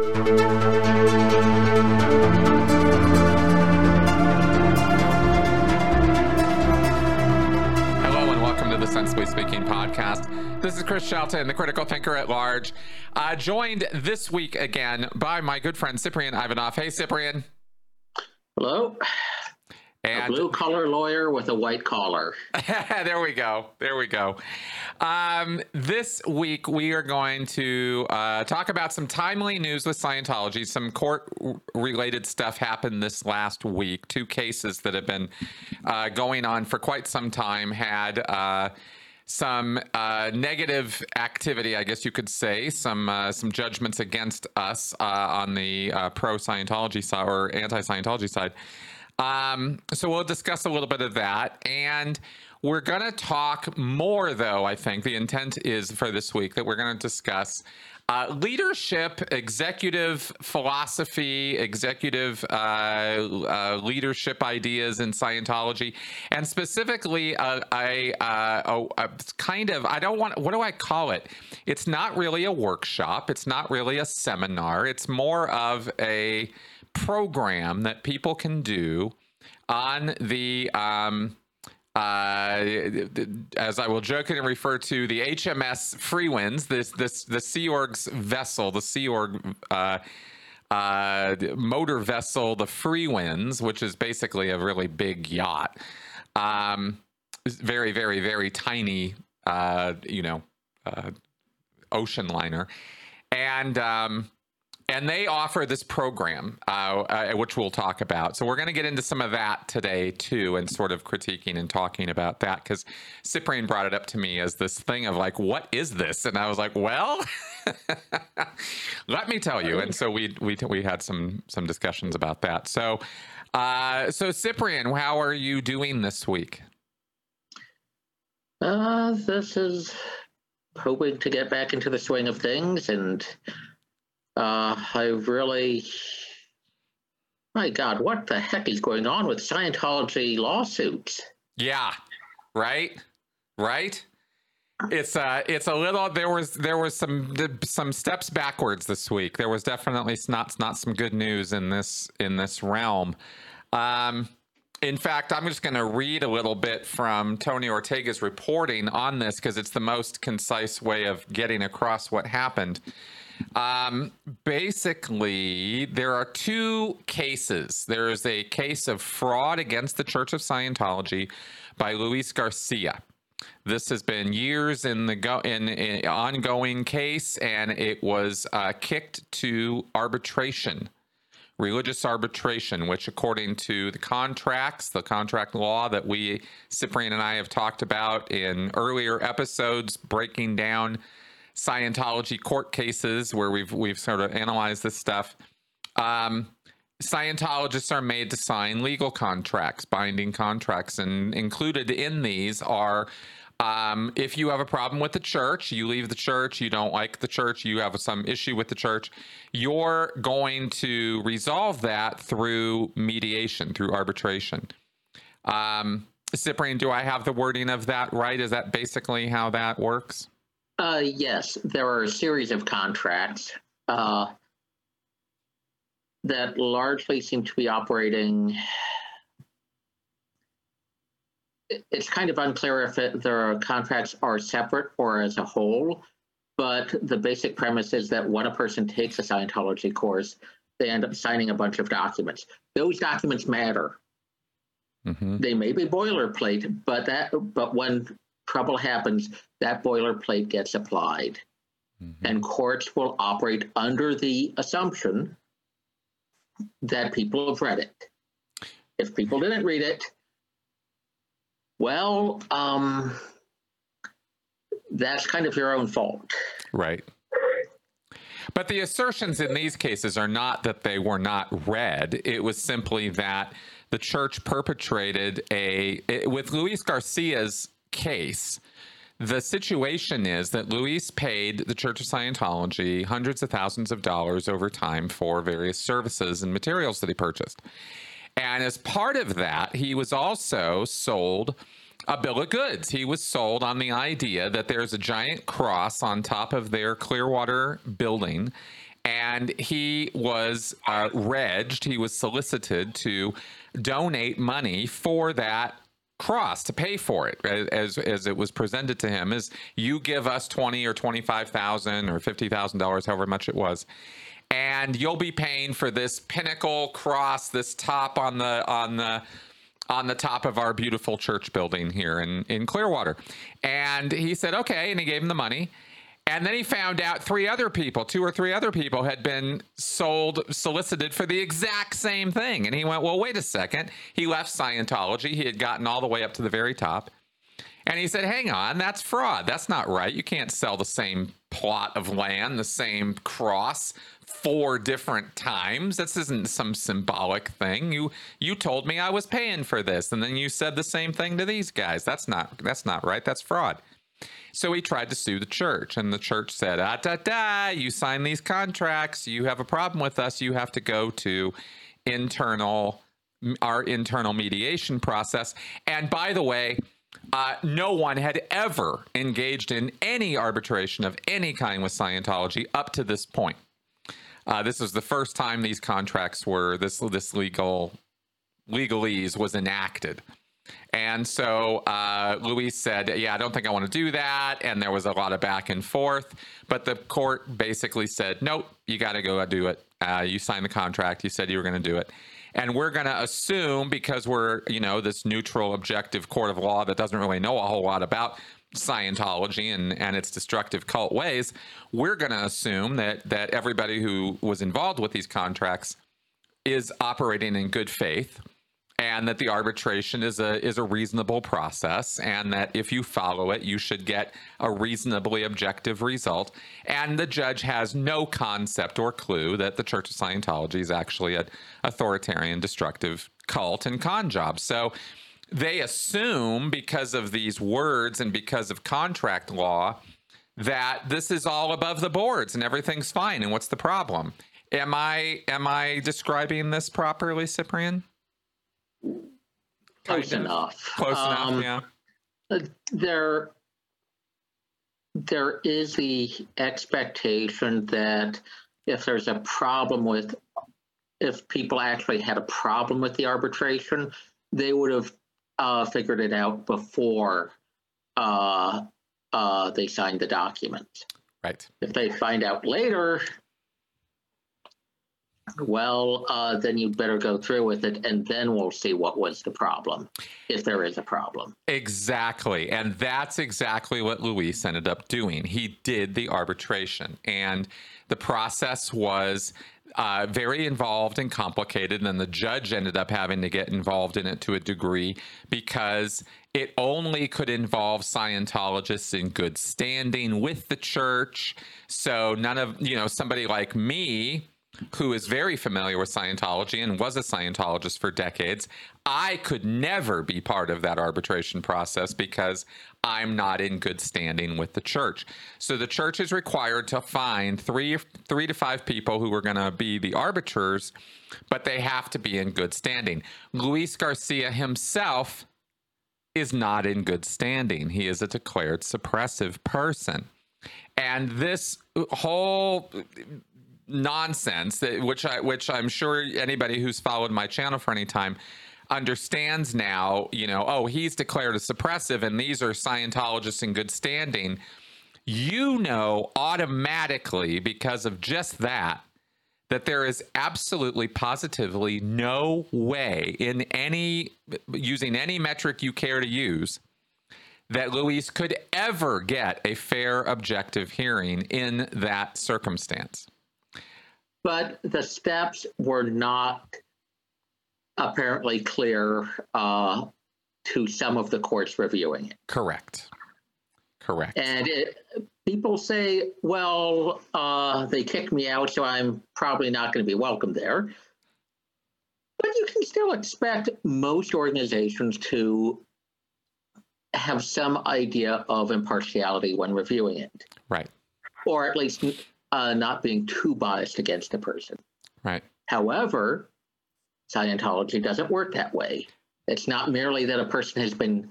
Hello and welcome to the Sensibly Speaking podcast. This is Chris Shelton, the critical thinker at large, uh, joined this week again by my good friend Cyprian Ivanov. Hey, Cyprian. Hello. And a blue collar lawyer with a white collar. there we go. There we go. Um, this week, we are going to uh, talk about some timely news with Scientology. Some court related stuff happened this last week. Two cases that have been uh, going on for quite some time had. Uh, some uh, negative activity, I guess you could say, some uh, some judgments against us uh, on the uh, pro Scientology side or anti Scientology side. Um, so we'll discuss a little bit of that, and we're going to talk more, though. I think the intent is for this week that we're going to discuss uh, leadership, executive philosophy, executive uh, uh, leadership ideas in Scientology, and specifically a, a, a, a, kind of, I don't want, what do I call it? It's not really a workshop, it's not really a seminar, it's more of a program that people can do on the. Um, uh, as I will jokingly refer to the HMS Freewinds, this this the Sea Org's vessel, the Sea Org uh, uh, motor vessel, the Freewinds, which is basically a really big yacht, um, very very very tiny, uh, you know, uh, ocean liner, and um, and they offer this program, uh, uh, which we'll talk about. So we're going to get into some of that today too, and sort of critiquing and talking about that because Cyprian brought it up to me as this thing of like, what is this? And I was like, well, let me tell you. And so we we we had some some discussions about that. So, uh, so Cyprian, how are you doing this week? Uh, this is hoping to get back into the swing of things and uh, I really, my God, what the heck is going on with Scientology lawsuits? Yeah, right, right. It's uh, it's a little. There was there was some some steps backwards this week. There was definitely not not some good news in this in this realm. Um, in fact, I'm just going to read a little bit from Tony Ortega's reporting on this because it's the most concise way of getting across what happened. Um, basically, there are two cases. There is a case of fraud against the Church of Scientology by Luis Garcia. This has been years in the go- in, in ongoing case, and it was uh, kicked to arbitration, religious arbitration, which, according to the contracts, the contract law that we Cyprian and I have talked about in earlier episodes, breaking down Scientology court cases where we've we've sort of analyzed this stuff. Um, Scientologists are made to sign legal contracts, binding contracts, and included in these are um, if you have a problem with the church, you leave the church, you don't like the church, you have some issue with the church, you're going to resolve that through mediation, through arbitration. Um, Cyprian, do I have the wording of that right? Is that basically how that works? Uh, yes, there are a series of contracts uh, that largely seem to be operating. It's kind of unclear if it, the contracts are separate or as a whole, but the basic premise is that when a person takes a Scientology course, they end up signing a bunch of documents. Those documents matter. Mm-hmm. They may be boilerplate, but that but when trouble happens, that boilerplate gets applied. Mm-hmm. And courts will operate under the assumption that people have read it. If people didn't read it, well, um, that's kind of your own fault. Right. But the assertions in these cases are not that they were not read. It was simply that the church perpetrated a, it, with Luis Garcia's case, the situation is that Luis paid the Church of Scientology hundreds of thousands of dollars over time for various services and materials that he purchased. And as part of that, he was also sold a bill of goods. He was sold on the idea that there's a giant cross on top of their Clearwater building and he was uh, regged, he was solicited to donate money for that cross to pay for it as as it was presented to him is you give us 20 or 25,000 or $50,000 however much it was and you'll be paying for this pinnacle cross this top on the on the on the top of our beautiful church building here in in Clearwater. And he said okay and he gave him the money and then he found out three other people, two or three other people, had been sold, solicited for the exact same thing. And he went, Well, wait a second. He left Scientology. He had gotten all the way up to the very top. And he said, Hang on, that's fraud. That's not right. You can't sell the same plot of land, the same cross four different times. This isn't some symbolic thing. You you told me I was paying for this, and then you said the same thing to these guys. That's not that's not right. That's fraud. So he tried to sue the church, and the church said, ah, da, da, you sign these contracts, you have a problem with us, you have to go to internal our internal mediation process. And by the way, uh, no one had ever engaged in any arbitration of any kind with Scientology up to this point. Uh, this was the first time these contracts were this this legal legalese was enacted. And so uh, Luis said, Yeah, I don't think I want to do that. And there was a lot of back and forth. But the court basically said, Nope, you got to go do it. Uh, you signed the contract. You said you were going to do it. And we're going to assume, because we're, you know, this neutral, objective court of law that doesn't really know a whole lot about Scientology and, and its destructive cult ways, we're going to assume that that everybody who was involved with these contracts is operating in good faith and that the arbitration is a is a reasonable process and that if you follow it you should get a reasonably objective result. And the judge has no concept or clue that the church of scientology is actually an authoritarian destructive cult and con job. So they assume because of these words and because of contract law that this is all above the boards and everything's fine and what's the problem? Am i am i describing this properly cyprian Close enough. Close um, enough, yeah. Uh, there, there is the expectation that if there's a problem with, if people actually had a problem with the arbitration, they would have uh, figured it out before uh, uh, they signed the document. Right. If they find out later, well, uh, then you better go through with it, and then we'll see what was the problem, if there is a problem. Exactly. And that's exactly what Luis ended up doing. He did the arbitration, and the process was uh, very involved and complicated. And the judge ended up having to get involved in it to a degree because it only could involve Scientologists in good standing with the church. So none of, you know, somebody like me who is very familiar with Scientology and was a Scientologist for decades, I could never be part of that arbitration process because I'm not in good standing with the church. So the church is required to find three three to five people who are going to be the arbiters, but they have to be in good standing. Luis Garcia himself is not in good standing. He is a declared suppressive person. And this whole nonsense that which I which I'm sure anybody who's followed my channel for any time understands now, you know, oh, he's declared a suppressive and these are Scientologists in good standing. You know automatically because of just that that there is absolutely positively no way in any using any metric you care to use that Luis could ever get a fair objective hearing in that circumstance but the steps were not apparently clear uh, to some of the courts reviewing it. Correct. Correct. And it, people say, well, uh, they kicked me out, so I'm probably not going to be welcome there. But you can still expect most organizations to have some idea of impartiality when reviewing it. Right. Or at least uh, not being too biased against a person. Right. However, Scientology doesn't work that way. It's not merely that a person has been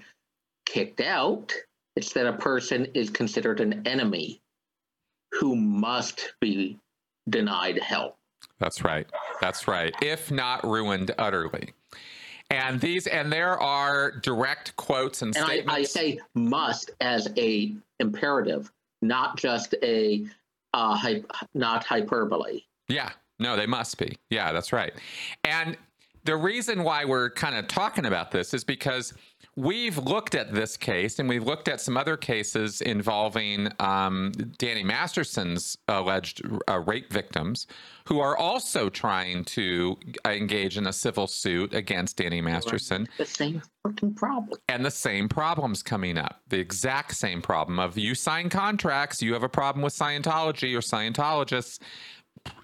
kicked out, it's that a person is considered an enemy who must be denied help. That's right. That's right. If not ruined utterly. And these, and there are direct quotes and, and statements. I, I say must as a imperative, not just a uh, hy- not hyperbole. Yeah, no, they must be. Yeah, that's right. And the reason why we're kind of talking about this is because we've looked at this case and we've looked at some other cases involving um, Danny Masterson's alleged uh, rape victims who are also trying to engage in a civil suit against Danny Masterson. The same fucking problem. And the same problems coming up. The exact same problem of you sign contracts, you have a problem with Scientology or Scientologists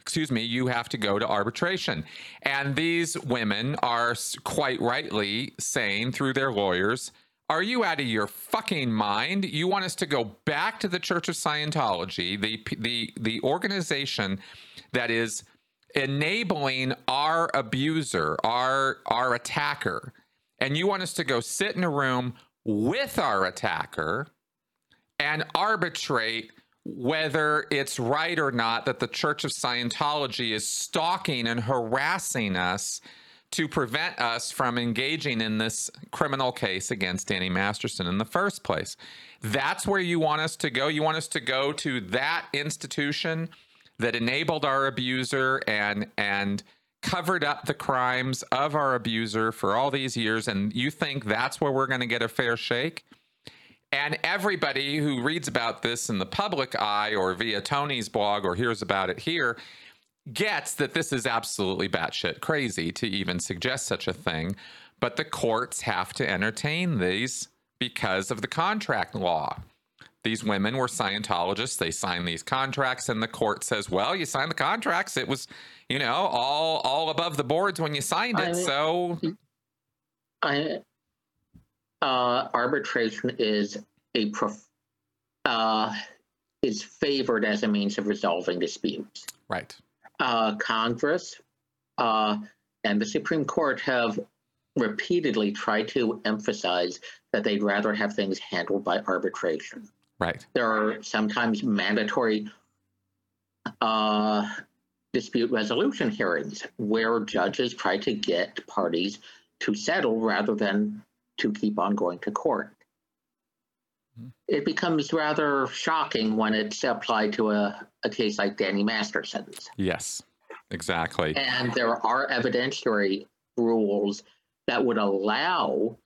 excuse me, you have to go to arbitration. And these women are quite rightly saying through their lawyers, are you out of your fucking mind? You want us to go back to the Church of Scientology, the the the organization that is enabling our abuser, our our attacker, and you want us to go sit in a room with our attacker and arbitrate whether it's right or not that the Church of Scientology is stalking and harassing us to prevent us from engaging in this criminal case against Danny Masterson in the first place. That's where you want us to go. You want us to go to that institution that enabled our abuser and and covered up the crimes of our abuser for all these years and you think that's where we're going to get a fair shake? And everybody who reads about this in the public eye or via Tony's blog or hears about it here gets that this is absolutely batshit crazy to even suggest such a thing. But the courts have to entertain these because of the contract law. These women were Scientologists. They signed these contracts, and the court says, "Well, you signed the contracts. It was, you know, all all above the boards when you signed it. I, so, I uh, arbitration is a prof- uh, is favored as a means of resolving disputes. Right. Uh, Congress uh, and the Supreme Court have repeatedly tried to emphasize that they'd rather have things handled by arbitration. Right. There are sometimes mandatory uh, dispute resolution hearings where judges try to get parties to settle rather than to keep on going to court. Mm-hmm. It becomes rather shocking when it's applied to a, a case like Danny Masterson's. Yes, exactly. And there are evidentiary rules that would allow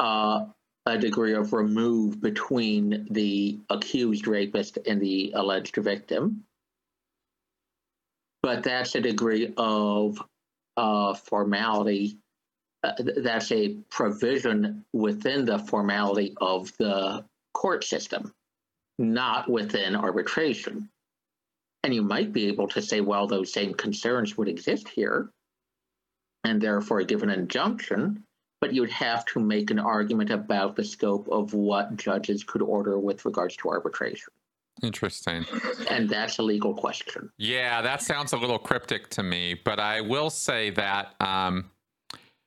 uh, a degree of remove between the accused rapist and the alleged victim. But that's a degree of uh, formality uh, that's a provision within the formality of the court system, not within arbitration. And you might be able to say, well, those same concerns would exist here, and therefore give an injunction, but you'd have to make an argument about the scope of what judges could order with regards to arbitration. Interesting. And that's a legal question. Yeah, that sounds a little cryptic to me, but I will say that um,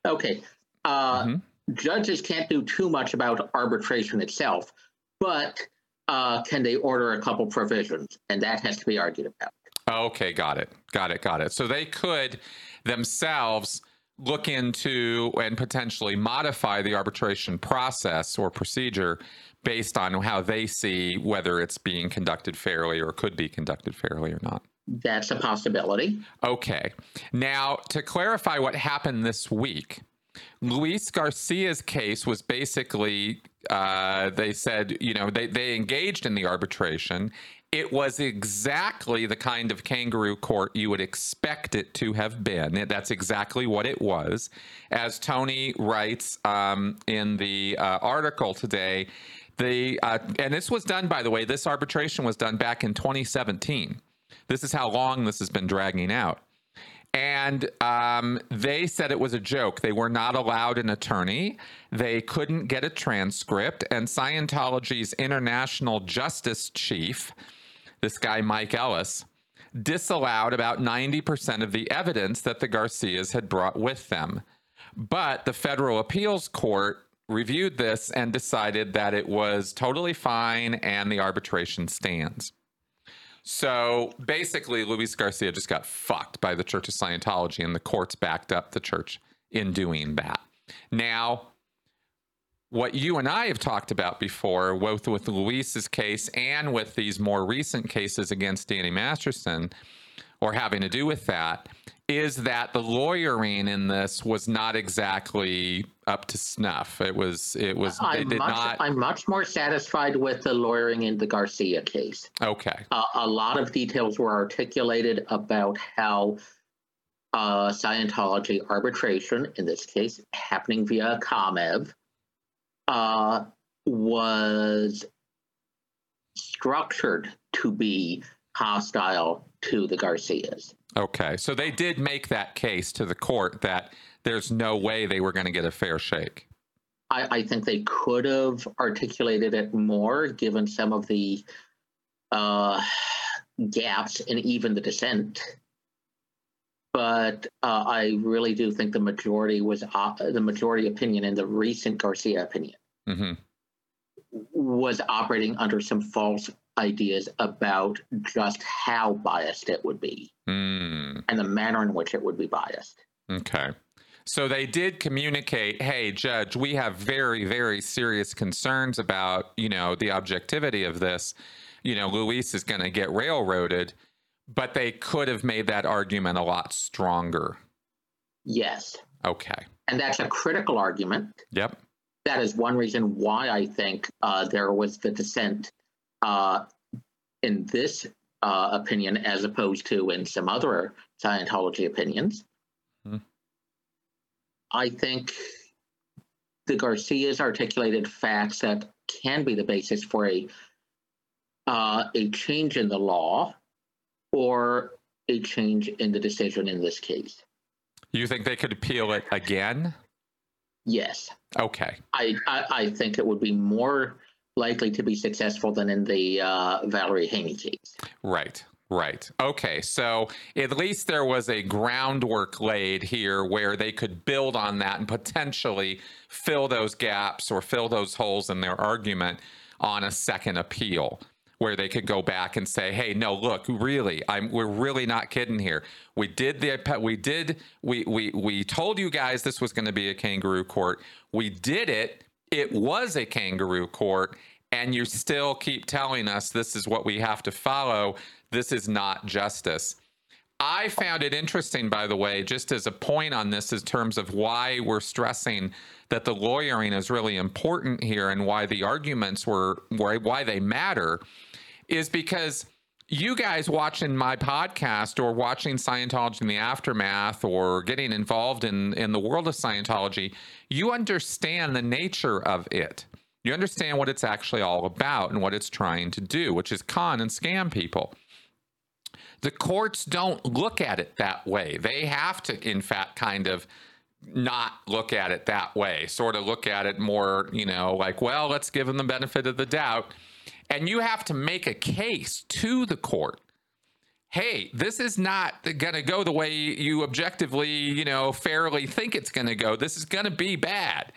Okay. Uh, mm-hmm. Judges can't do too much about arbitration itself, but uh, can they order a couple provisions? And that has to be argued about. Okay, got it. Got it. Got it. So they could themselves look into and potentially modify the arbitration process or procedure based on how they see whether it's being conducted fairly or could be conducted fairly or not. That's a possibility. Okay. Now, to clarify what happened this week, Luis Garcia's case was basically, uh, they said, you know, they, they engaged in the arbitration. It was exactly the kind of kangaroo court you would expect it to have been. That's exactly what it was. As Tony writes um, in the uh, article today, uh, and this was done, by the way, this arbitration was done back in 2017. This is how long this has been dragging out. And um, they said it was a joke. They were not allowed an attorney. They couldn't get a transcript. And Scientology's international justice chief, this guy, Mike Ellis, disallowed about 90% of the evidence that the Garcias had brought with them. But the federal appeals court reviewed this and decided that it was totally fine and the arbitration stands. So basically, Luis Garcia just got fucked by the Church of Scientology, and the courts backed up the church in doing that. Now, what you and I have talked about before, both with Luis's case and with these more recent cases against Danny Masterson, or having to do with that, is that the lawyering in this was not exactly up to snuff. It was. It was. I'm did much, not. I'm much more satisfied with the lawyering in the Garcia case. Okay. Uh, a lot of details were articulated about how uh, Scientology arbitration, in this case happening via ComEv, uh, was structured to be hostile to the Garcias. Okay. So they did make that case to the court that there's no way they were going to get a fair shake. I, I think they could have articulated it more, given some of the uh, gaps and even the dissent. But uh, I really do think the majority was uh, the majority opinion in the recent Garcia opinion hmm was operating under some false ideas about just how biased it would be Mm. and the manner in which it would be biased. Okay. So they did communicate, hey, judge, we have very, very serious concerns about, you know, the objectivity of this. You know, Luis is going to get railroaded, but they could have made that argument a lot stronger. Yes. Okay. And that's a critical argument. Yep. that is one reason why I think uh, there was the dissent uh, in this uh, opinion as opposed to in some other Scientology opinions. Hmm. I think the Garcias articulated facts that can be the basis for a uh, a change in the law or a change in the decision in this case. You think they could appeal it again? Yes. Okay. I, I, I think it would be more likely to be successful than in the uh, Valerie Haney case. Right. Right. Okay. So at least there was a groundwork laid here where they could build on that and potentially fill those gaps or fill those holes in their argument on a second appeal where they could go back and say, "Hey, no, look, really, I'm we're really not kidding here. We did the we did we we we told you guys this was going to be a kangaroo court. We did it. It was a kangaroo court." And you still keep telling us this is what we have to follow. This is not justice. I found it interesting, by the way, just as a point on this, in terms of why we're stressing that the lawyering is really important here and why the arguments were, why, they matter, is because you guys watching my podcast or watching Scientology in the aftermath or getting involved in, in the world of Scientology, you understand the nature of it. You understand what it's actually all about and what it's trying to do, which is con and scam people the courts don't look at it that way. They have to, in fact, kind of not look at it that way, sort of look at it more, you know, like, well, let's give them the benefit of the doubt. And you have to make a case to the court. Hey, this is not going to go the way you objectively, you know, fairly think it's going to go. This is going to be bad.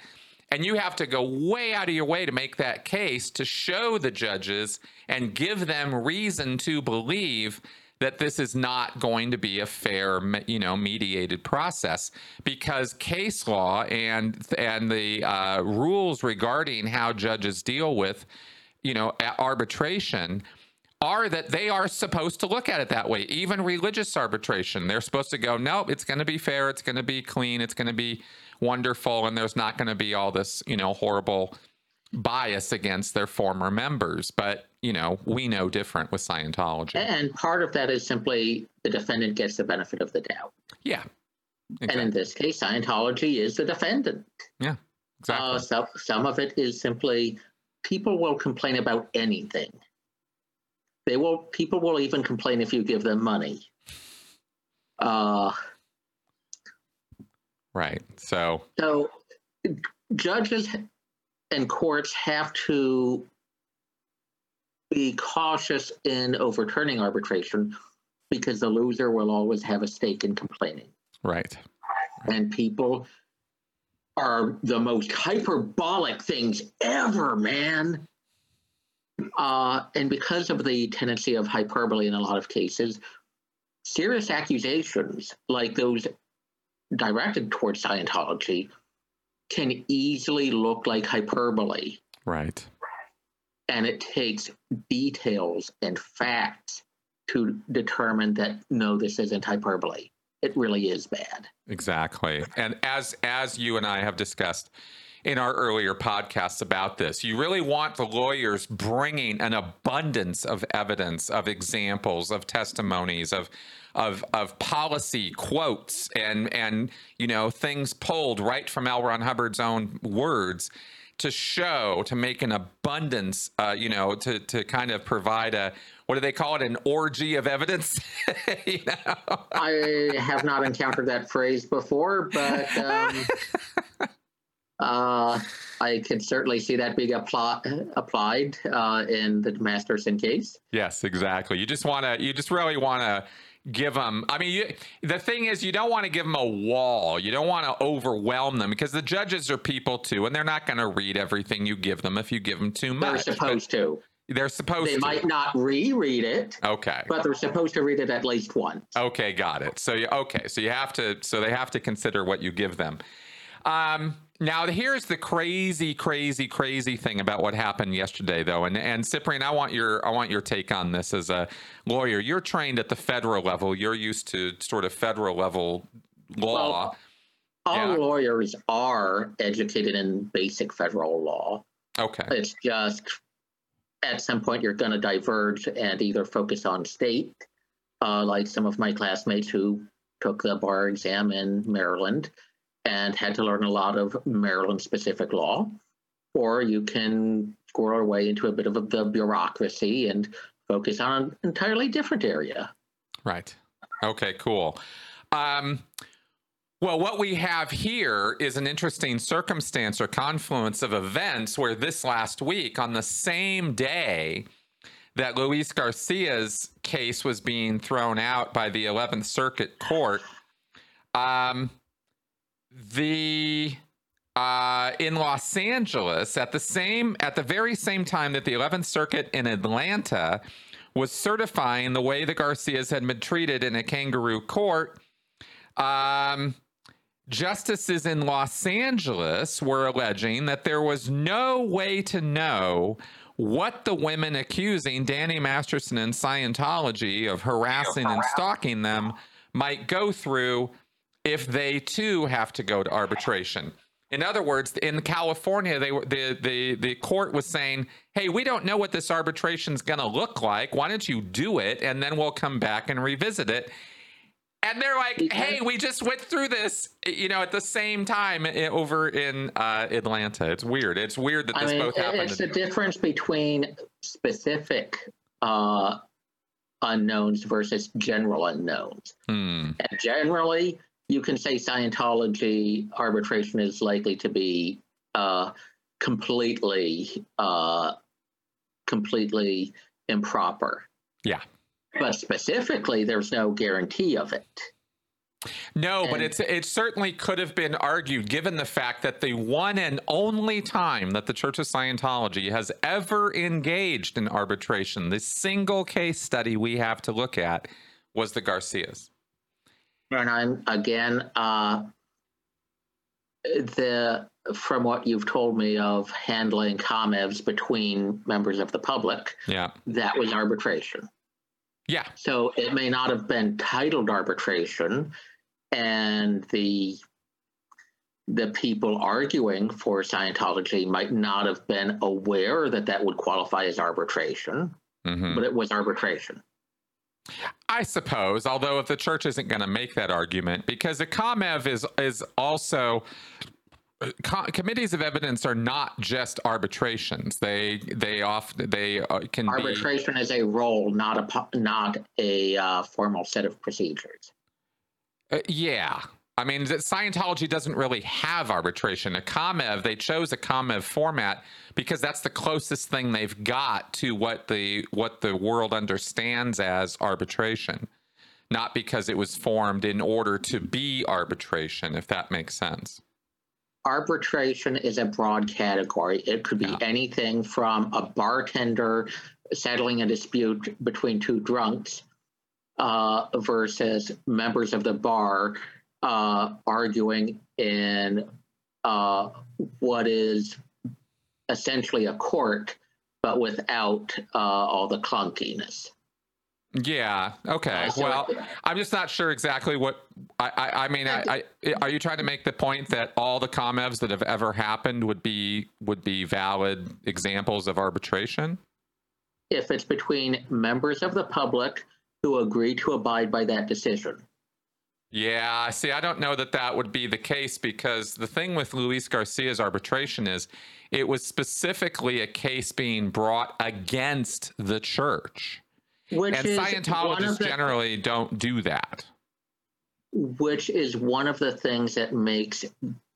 And you have to go way out of your way to make that case to show the judges and give them reason to believe that this is not going to be a fair, you know, mediated process because case law and and the uh, rules regarding how judges deal with, you know, arbitration are that they are supposed to look at it that way. Even religious arbitration, they're supposed to go, nope, it's going to be fair, it's going to be clean, it's going to be wonderful, and there's not going to be all this, you know, horrible bias against their former members. But, you know, we know different with Scientology. And part of that is simply the defendant gets the benefit of the doubt. Yeah. And in this case, Scientology is the defendant. Yeah, exactly. Uh, so, some of it is simply people will complain about anything. They will. People will even complain if you give them money. Uh, right. So. So, judges and courts have to be cautious in overturning arbitration because the loser will always have a stake in complaining. Right. And people are the most hyperbolic things ever, man. Uh, and because of the tendency of hyperbole in a lot of cases, serious accusations like those directed towards Scientology can easily look like hyperbole. Right. And it takes details and facts to determine that no, this isn't hyperbole. It really is bad. Exactly. And as as you and I have discussed in our earlier podcasts about this, you really want the lawyers bringing an abundance of evidence, of examples, of testimonies, of of of policy quotes and and you know things pulled right from L. Ron Hubbard's own words to show to make an abundance uh, you know to to kind of provide a what do they call it? An orgy of evidence? You know? i have not encountered that phrase before but um, uh, i could certainly see that being apply, applied uh, in the masterson case. Yes exactly. You just want to you just really want to give them i mean you, the thing is you don't want to give them a wall. You don't want to overwhelm them because the judges are people too and they're not going to read everything you give them if you give them too much. they're supposed but to. They're supposed they to. They might not reread it okay. but they're supposed to read it at least once. Okay got it. So you okay so you have to so they have to consider what you give them. Um now, here's the crazy, crazy, crazy thing about what happened yesterday, though, and and Cyprian, I want your I want your take on this as a lawyer. You're trained at the federal level. You're used to sort of federal level law. Well, all yeah. lawyers are educated in basic federal law. Okay. It's just at some point you're going to diverge and either focus on state, uh, like some of my classmates who took the bar exam in Maryland and had to learn a lot of Maryland specific law, or you can score our way into a bit of a, the bureaucracy and focus on an entirely different area. Right. Okay, cool. Um, well, what we have here is an interesting circumstance or confluence of events where this last week, on the same day that Luis Garcia's case was being thrown out by the 11th Circuit Court, um, the uh, in Los Angeles at the same at the very same time that the 11th Circuit in Atlanta was certifying the way the Garcias had been treated in a kangaroo court. Um, justices in Los Angeles were alleging that there was no way to know what the women accusing Danny Masterson and Scientology of harassing and stalking them might go through if they too have to go to arbitration. In other words, in California, they were the the the court was saying, "Hey, we don't know what this arbitration is going to look like. Why don't you do it, and then we'll come back and revisit it." And they're like, "Hey, we just went through this, you know, at the same time over in uh, Atlanta. It's weird. It's weird that this I mean, both happened." It's the difference between specific uh, unknowns versus general unknowns. Hmm. And generally, you can say Scientology arbitration is likely to be uh, completely, uh, completely improper. Yeah. But specifically, there's no guarantee of it. No, and, but it's it certainly could have been argued given the fact that the one and only time that the Church of Scientology has ever engaged in arbitration, the single case study we have to look at was the Garcias. And I'm again, uh, the from what you've told me of handling ComEvs between members of the public, yeah, that was arbitration. Yeah. So it may not have been titled arbitration, and the the people arguing for Scientology might not have been aware that that would qualify as arbitration, mm-hmm. but it was arbitration. I suppose, although if the church isn't going to make that argument, because a ComEv is is also Co- committees of evidence are not just arbitrations. They they often they uh, can arbitration be, is a role, not a not a uh, formal set of procedures. Uh, yeah, I mean, Scientology doesn't really have arbitration. A ComEv, they chose a ComEv format because that's the closest thing they've got to what the what the world understands as arbitration, not because it was formed in order to be arbitration. If that makes sense. arbitration is a broad category. It could be Yeah. anything from a bartender settling a dispute between two drunks uh, versus members of the bar uh, arguing in uh, what is essentially a court, but without uh, all the clunkiness. Yeah. Okay. Uh, so- well, I'm just not sure exactly what I. I, I mean, I, I, are you trying to make the point that all the ComEvs that have ever happened would be would be valid examples of arbitration? if it's between members of the public who agree to abide by that decision. Yeah. See, I don't know that that would be the case because the thing with Luis Garcia's arbitration is it was specifically a case being brought against the church, Which and Scientologists the, generally don't do that. which is one of the things that makes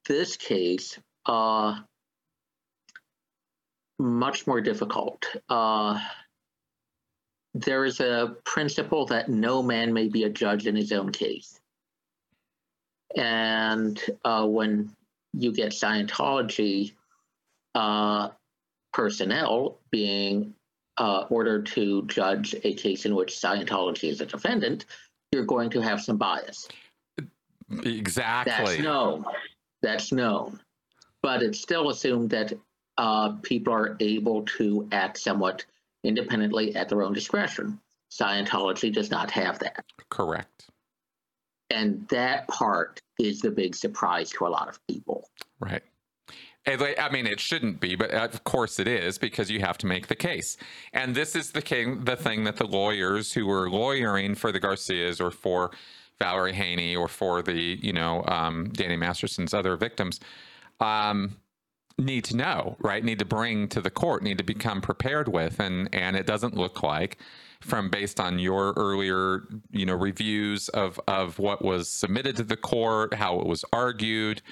this case uh, much more difficult. Uh, there is a principle that no man may be a judge in his own case. And uh, when you get Scientology uh, personnel being uh, ordered to judge a case in which Scientology is a defendant, you're going to have some bias. Exactly. That's known. That's known. But it's still assumed that uh, people are able to act somewhat independently at their own discretion. Scientology does not have that. Correct. And that part is the big surprise to a lot of people. Right. I mean, it shouldn't be, but of course it is because you have to make the case. And this is the king, the thing that the lawyers who were lawyering for the Garcias or for Valerie Haney or for the, you know, um, Danny Masterson's other victims um, need to know, right? Need to bring to the court, need to become prepared with. And and it doesn't look like from based on your earlier, you know, reviews of of what was submitted to the court, how it was argued.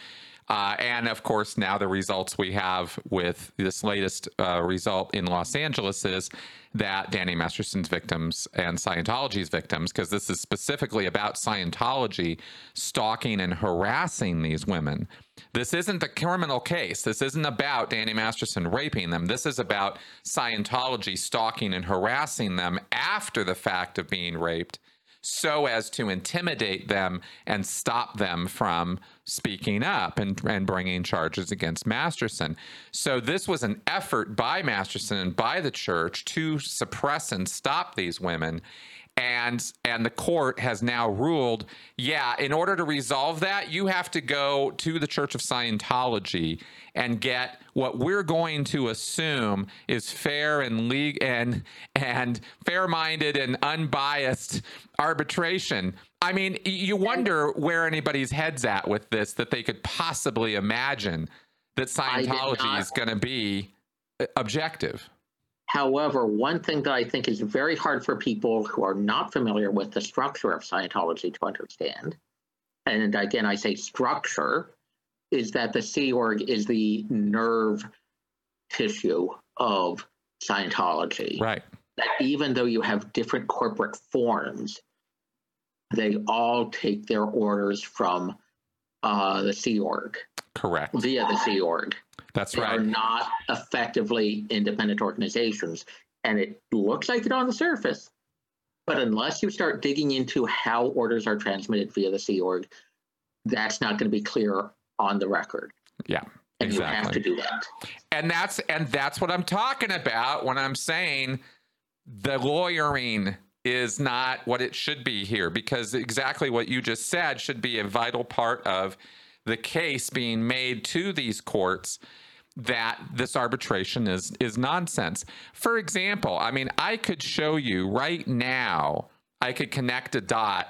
Uh, and of course, now the results we have with this latest uh, result in Los Angeles is that Danny Masterson's victims and Scientology's victims, because this is specifically about Scientology stalking and harassing these women. This isn't the criminal case. This isn't about Danny Masterson raping them. This is about Scientology stalking and harassing them after the fact of being raped so as to intimidate them and stop them from speaking up and, and bringing charges against Masterson. So this was an effort by Masterson and by the church to suppress and stop these women. And and the court has now ruled, yeah, in order to resolve that, you have to go to the Church of Scientology and get what we're going to assume is fair and league and and fair-minded and unbiased arbitration. I mean, you wonder where anybody's heads at with this that they could possibly imagine that Scientology is going to be uh, objective. However, one thing that I think is very hard for people who are not familiar with the structure of Scientology to understand, and again, I say structure, is that the Sea Org is the nerve tissue of Scientology. Right. That even though you have different corporate forms, they all take their orders from uh, the Sea Org Correct. via the Sea Org. That's right. They are not effectively independent organizations. And it looks like it on the surface. But unless you start digging into how orders are transmitted via the Sea Org, that's not going to be clear on the record. Yeah. And you have Exactly. to do that. and that's and that's what I'm talking about when I'm saying the lawyering is not what it should be here because exactly what you just said should be a vital part of the case being made to these courts that this arbitration is is nonsense. For example, I mean, I could show you right now, I could connect a dot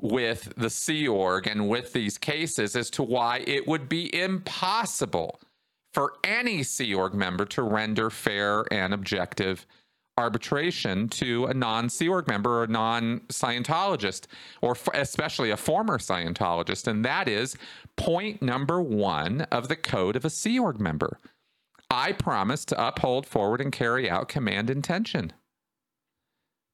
with the Sea Org and with these cases as to why it would be impossible for any Sea Org member to render fair and objective arbitration to a non Sea Org member or non Scientologist, or f- especially a former Scientologist. And that is point number one of the code of a Sea Org member. I promise to uphold, forward, and carry out command intention.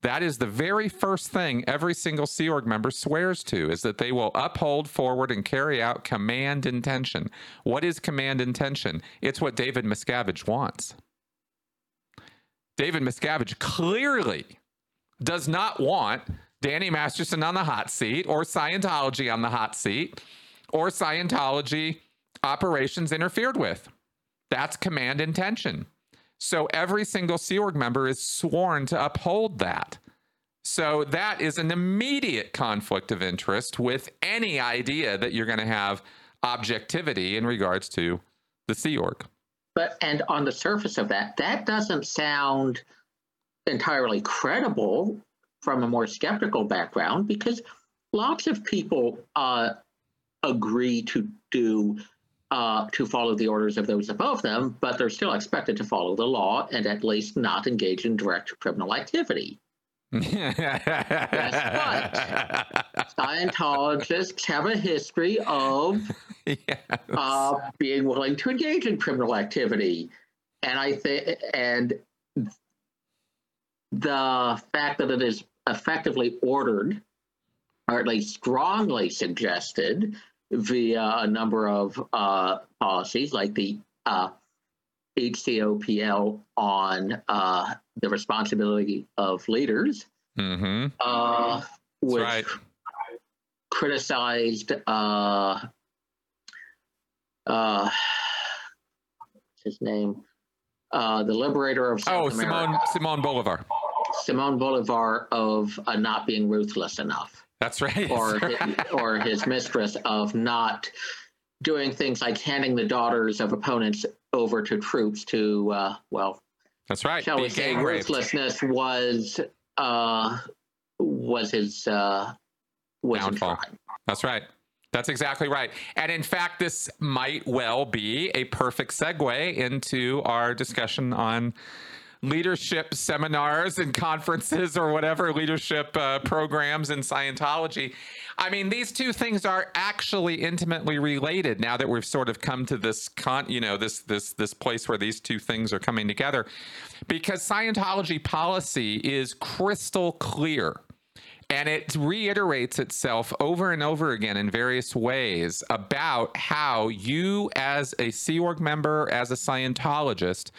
That is the very first thing every single Sea Org member swears to is that they will uphold, forward, and carry out command intention. What is command intention? It's what David Miscavige wants. David Miscavige clearly does not want Danny Masterson on the hot seat or Scientology on the hot seat or Scientology operations interfered with. That's command intention. So every single Sea Org member is sworn to uphold that. So that is an immediate conflict of interest with any idea that you're going to have objectivity in regards to the Sea Org. But and on the surface of that, that doesn't sound entirely credible from a more skeptical background because lots of people uh, agree to do uh, to follow the orders of those above them, but they're still expected to follow the law and at least not engage in direct criminal activity. Guess what? Scientologists have a history of yes. uh, being willing to engage in criminal activity, and I think and the fact that it is effectively ordered, or at least strongly suggested, via a number of uh, policies like the uh, HCOPL on uh, the responsibility of leaders, mm-hmm. uh, which right. criticized uh, uh, his name, uh, the liberator of South oh Simón Simón Bolívar. Simón Bolívar of uh, not being ruthless enough. That's right. Or his, or his mistress of not doing things like handing the daughters of opponents over to troops to uh, well. That's right. Shall we say ruthlessness was uh, was his uh, was downfall. That's right. That's exactly right. And in fact, this might well be a perfect segue into our discussion on leadership seminars and conferences or whatever leadership uh, programs in Scientology. I mean, these two things are actually intimately related. Now that we've sort of come to this con, you know, this this this place where these two things are coming together, because Scientology policy is crystal clear. And it reiterates itself over and over again in various ways about how you, as a Sea Org member, as a Scientologist,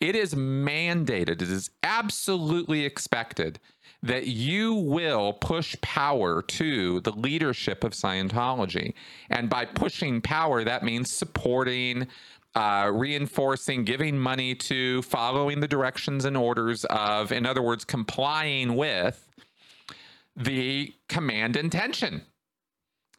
it is mandated, it is absolutely expected that you will push power to the leadership of Scientology. And by pushing power, that means supporting, uh, reinforcing, giving money to, following the directions and orders of, in other words, complying with the command intention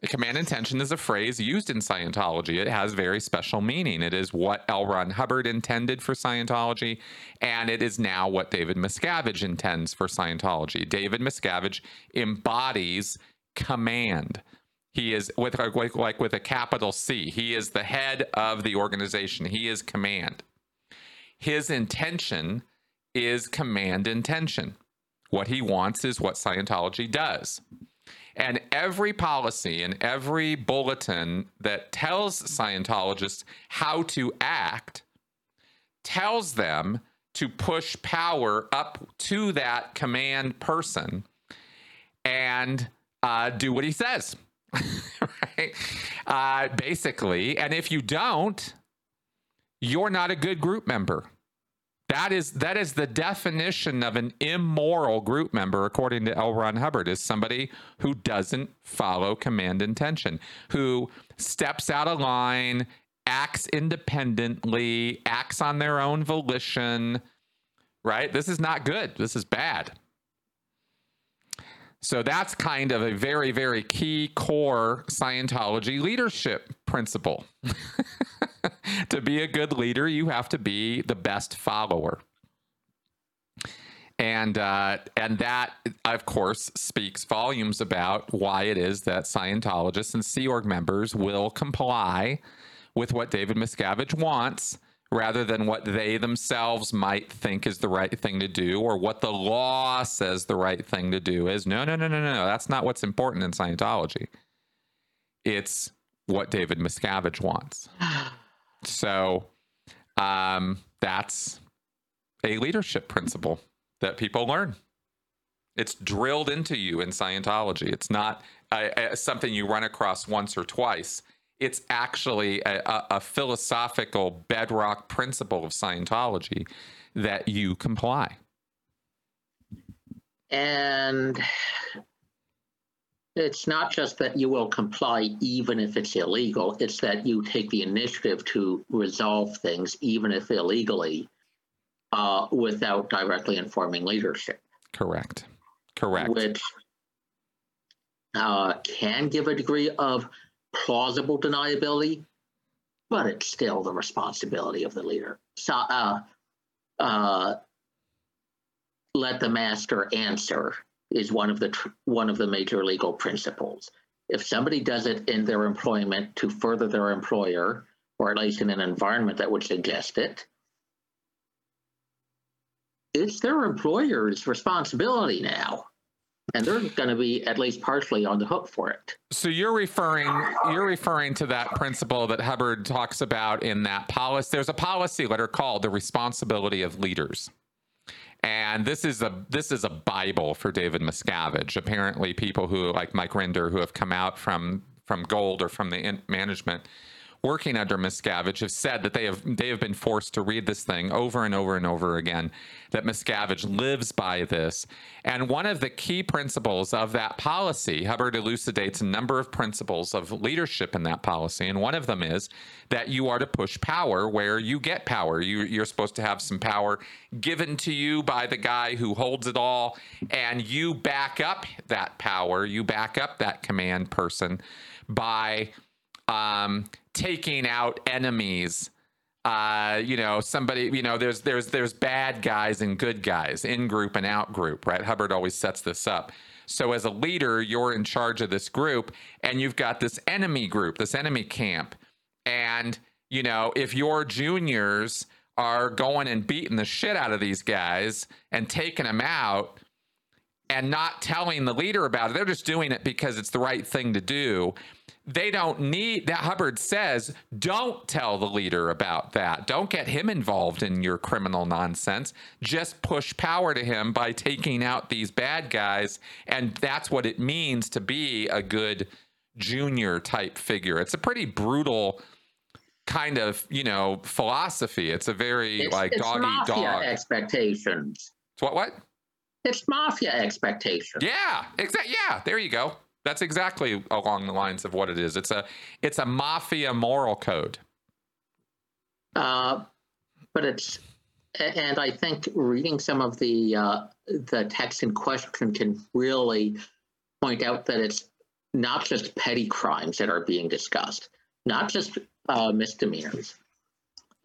Command intention is a phrase used in Scientology. It has very special meaning. It is what L. Ron Hubbard intended for Scientology, and it is now what David Miscavige intends for Scientology. David Miscavige embodies command. He is with like, like with a capital C. He is the head of the organization. He is command. His intention is command intention. What he wants is what Scientology does. And every policy and every bulletin that tells Scientologists how to act tells them to push power up to that command person and uh, do what he says. right? Uh, basically. And if you don't, you're not a good group member. That is that is the definition of an immoral group member, according to L. Ron Hubbard, is somebody who doesn't follow command intention, who steps out of line, acts independently, acts on their own volition. Right? This is not good. This is bad. So that's kind of a very, very key core Scientology leadership principle. to be a good leader, you have to be the best follower. And uh, and that, of course, speaks volumes about why it is that Scientologists and Sea Org members will comply with what David Miscavige wants rather than what they themselves might think is the right thing to do or what the law says the right thing to do is. No, no, no, no, no. That's not what's important in Scientology. It's what David Miscavige wants. So um, that's a leadership principle that people learn It's drilled into you in Scientology. It's not a, something you run across once or twice. It's actually a, a philosophical bedrock principle of Scientology that you comply. And it's not just that you will comply even if it's illegal, it's that you take the initiative to resolve things, even if illegally, uh, without directly informing leadership. Correct. Correct. Which uh, can give a degree of plausible deniability, but it's still the responsibility of the leader. So, uh, uh, let the master answer is one of the tr- one of the major legal principles. If somebody does it in their employment to further their employer, or at least in an environment that would suggest it, it's their employer's responsibility now and they're going to be at least partially on the hook for it. So you're referring you're referring to that principle that Hubbard talks about in that policy. There's a policy letter called the responsibility of leaders. And this is a this is a bible for David Miscavige. Apparently, people who like Mike Rinder who have come out from from Gold or from the management working under Miscavige have said that they have they have been forced to read this thing over and over and over again. That Miscavige lives by this, and one of the key principles of that policy, Hubbard elucidates a number of principles of leadership in that policy, and one of them is that you are to push power where you get power. You, you're supposed to have some power given to you by the guy who holds it all, and you back up that power. You back up that command person by um, taking out enemies uh, you know, somebody, you know, there's there's there's bad guys and good guys, in group and out group, right? Hubbard always sets this up. So as a leader, you're in charge of this group, and you've got this enemy group, this enemy camp, and you know, if your juniors are going and beating the shit out of these guys and taking them out and not telling the leader about it, they're just doing it because it's the right thing to do they don't need that Hubbard says, don't tell the leader about that. Don't get him involved in your criminal nonsense. Just push power to him by taking out these bad guys. And that's what it means to be a good junior type figure. It's a pretty brutal kind of, you know, philosophy. It's a very it's, like it's dog eat dog. expectations. It's what what? It's mafia expectations. Yeah, exactly. Yeah, there you go. That's exactly along the lines of what it is. It's a it's a mafia moral code. Uh, but it's and I think reading some of the uh, the text in question can really point out that it's not just petty crimes that are being discussed, not just uh, misdemeanors.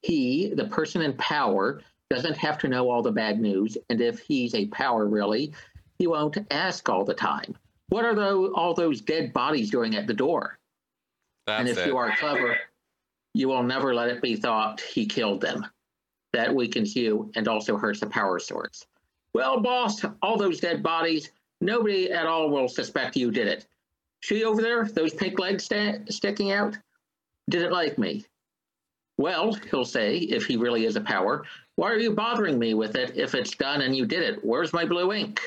He, the person in power, doesn't have to know all the bad news, and if he's a power really, he won't ask all the time. What are those, all those dead bodies doing at the door? That's and if it. you are clever, you will never let it be thought he killed them. That weakens you and also hurts the power source. Well, boss, all those dead bodies, nobody at all will suspect you did it. She over there, those pink legs st- sticking out, didn't like me. Well, he'll say, if he really is a power, why are you bothering me with it if it's done and you did it? Where's my blue ink?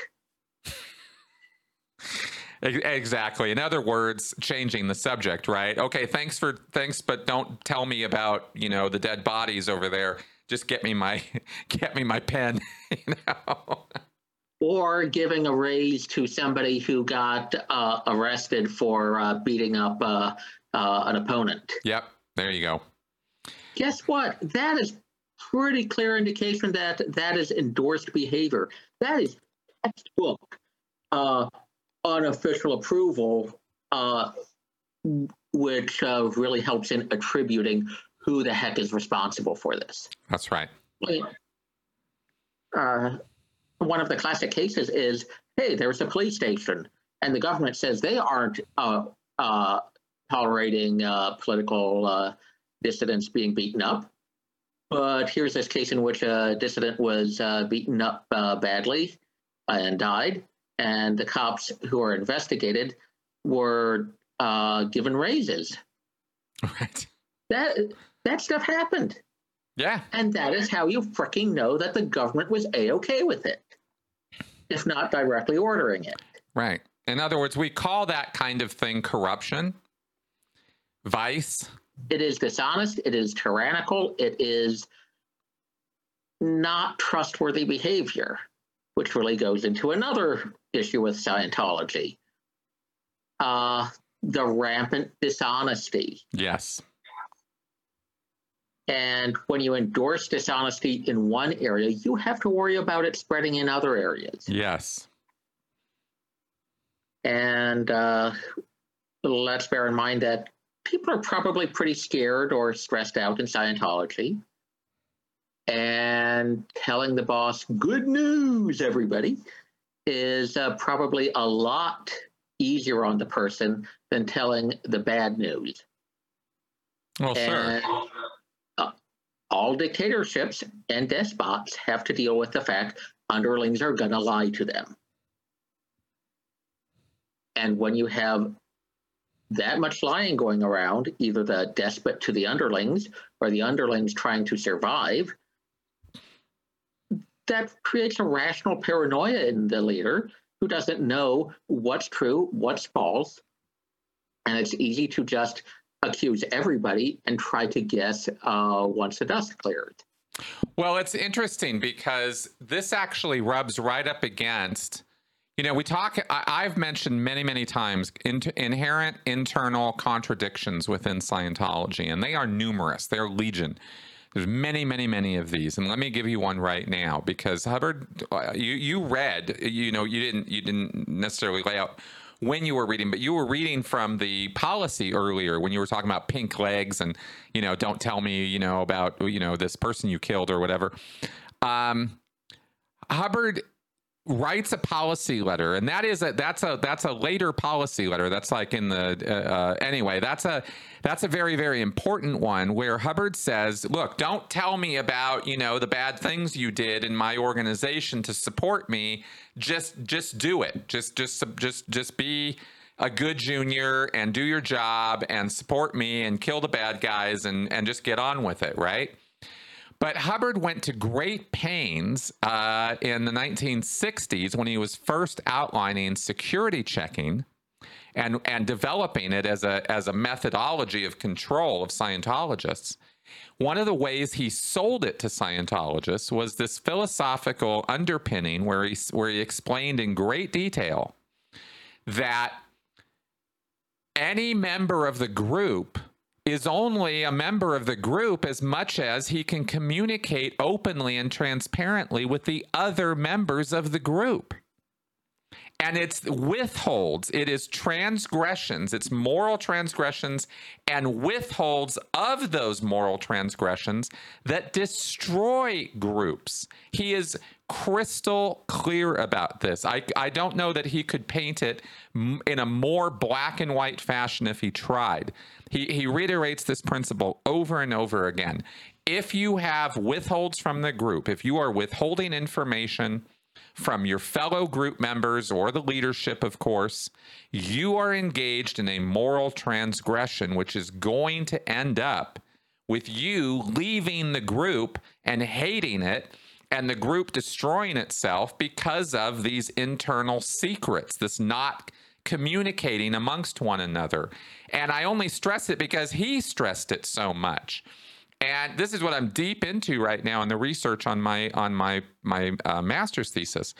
Exactly. In other words, changing the subject, right? Okay, thanks for thanks, but don't tell me about you know the dead bodies over there. Just get me my get me my pen. You know. Or giving a raise to somebody who got uh, arrested for uh, beating up uh, uh an opponent. Yep. There you go. Guess what? That is pretty clear indication that that is endorsed behavior. That is textbook uh, unofficial approval, uh, which uh, really helps in attributing who the heck is responsible for this. That's right. Uh, one of the classic cases is hey, there's a police station, and the government says they aren't uh, uh, tolerating uh, political dissidents being beaten up. But here's this case in which a dissident was beaten up badly and died and the cops who are investigated were uh, given raises. Right. That that stuff happened. Yeah. And that is how you freaking know that the government was a okay with it. if not directly ordering it. Right. In other words, we call that kind of thing corruption, vice. It is dishonest, it is tyrannical, it is not trustworthy behavior, which really goes into another issue with Scientology. Uh, the rampant dishonesty. Yes. And when you endorse dishonesty in one area, you have to worry about it spreading in other areas. Yes. And uh, let's bear in mind that people are probably pretty scared or stressed out in Scientology. And telling the boss, good news, everybody, is uh, probably a lot easier on the person than telling the bad news. Well, and, sure. Uh, all dictatorships and despots have to deal with the fact underlings are going to lie to them. And when you have that much lying going around, either the despot to the underlings or the underlings trying to survive, that creates a rational paranoia in the leader who doesn't know what's true, what's false. And it's easy to just accuse everybody and try to guess uh, once the dust clears. Well, it's interesting because this actually rubs right up against you know, we talk, I, have mentioned many, many times inter, inherent internal contradictions within Scientology, and they are numerous. They're legion. There's many, many, many of these, and let me give you one right now because Hubbard, uh, you you read, you know, you didn't you didn't necessarily lay out when you were reading, but you were reading from the policy earlier when you were talking about pink legs and you know, don't tell me, you know, about you know this person you killed or whatever. Um, Hubbard writes a policy letter and that is a that's a that's a later policy letter that's like in the uh, uh, anyway that's a that's a very very important one where hubbard says look don't tell me about you know the bad things you did in my organization to support me. Just just do it. Just just just just be a good junior and do your job and support me and kill the bad guys and and just get on with it right but Hubbard went to great pains uh, in the 1960s when he was first outlining security checking and, and developing it as a, as a methodology of control of Scientologists. One of the ways he sold it to Scientologists was this philosophical underpinning where he, where he explained in great detail that any member of the group is only a member of the group as much as he can communicate openly and transparently with the other members of the group. And it's withholds, it is transgressions, it's moral transgressions and withholds of those moral transgressions that destroy groups. He is crystal clear about this. I, I don't know that he could paint it in a more black and white fashion if he tried. He, he reiterates this principle over and over again. If you have withholds from the group, if you are withholding information from your fellow group members or the leadership, of course, you are engaged in a moral transgression, which is going to end up with you leaving the group and hating it and the group destroying itself because of these internal secrets, this not communicating amongst one another. And I only stress it because he stressed it so much. And this is what I'm deep into right now in the research on my on my my uh, master's thesis.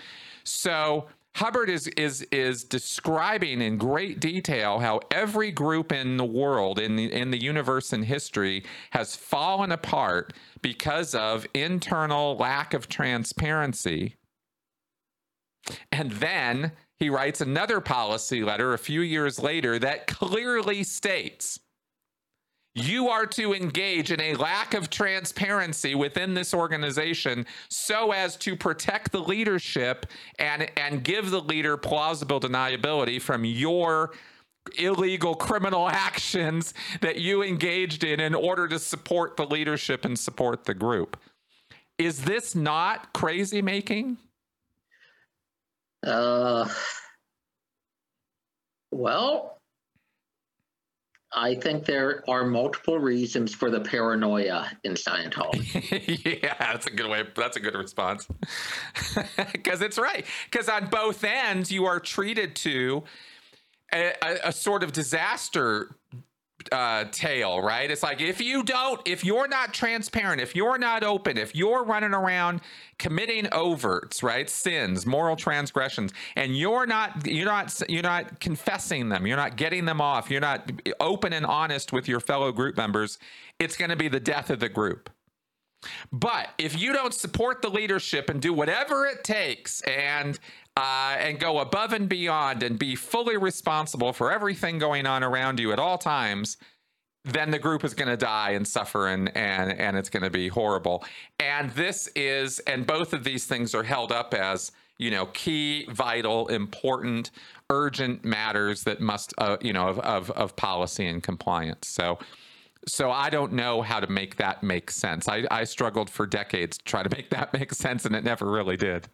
So Hubbard is is is describing in great detail how every group in the world in the in the universe and history has fallen apart because of internal lack of transparency. And then he writes another policy letter a few years later that clearly states you are to engage in a lack of transparency within this organization so as to protect the leadership and and give the leader plausible deniability from your illegal criminal actions that you engaged in in order to support the leadership and support the group. Is this not crazy making? Uh, well, I think there are multiple reasons for the paranoia in Scientology. yeah, that's a good way. That's a good response. Because it's right. Because on both ends, you are treated to a, a, a sort of disaster uh, tale, right? It's like if you don't, if you're not transparent, if you're not open, if you're running around committing overts, right, sins, moral transgressions, and you're not, you're not, you're not confessing them, you're not getting them off, you're not open and honest with your fellow group members, it's going to be the death of the group. But if you don't support the leadership and do whatever it takes and uh, and go above and beyond and be fully responsible for everything going on around you at all times, then the group is going to die and suffer and and and it's going to be horrible. And this is and both of these things are held up as you know key, vital, important, urgent matters that must uh, you know of, of of policy and compliance. So so I don't know how to make that make sense. I, I struggled for decades to try to make that make sense, and it never really did.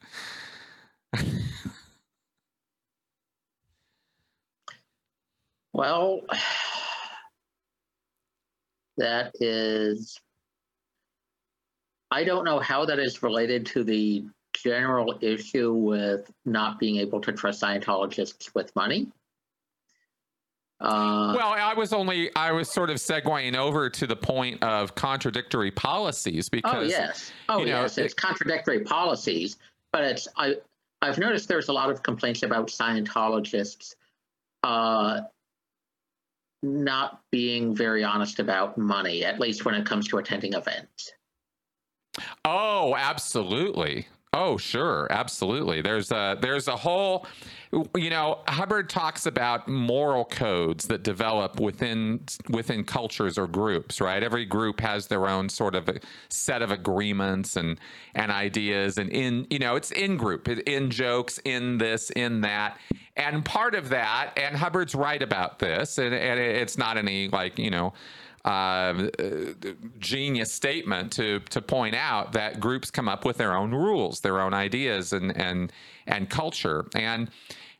well, that is, I don't know how that is related to the general issue with not being able to trust Scientologists with money. Uh, well, I was only I was sort of segueing over to the point of contradictory policies oh, because oh yes, oh you know, yes, it's it, contradictory policies, but it's I I've noticed there's a lot of complaints about Scientologists uh, not being very honest about money, at least when it comes to attending events. Oh, absolutely. Oh, sure, absolutely. There's a there's a whole you know, Hubbard talks about moral codes that develop within within cultures or groups, right? Every group has their own sort of set of agreements and and ideas and in, you know, it's in group, in jokes, in this, in that. And part of that, and Hubbard's right about this, and, and it's not any like, you know, uh, genius statement to to point out that groups come up with their own rules, their own ideas, and and and culture. And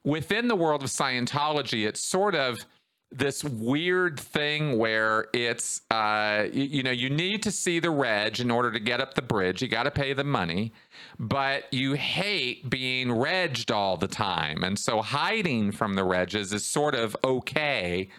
within the world of Scientology, it's sort of this weird thing where it's uh, you, you, know you need to see the reg in order to get up the bridge. You got to pay the money. But you hate being regged all the time. And so hiding from the regs is sort of okay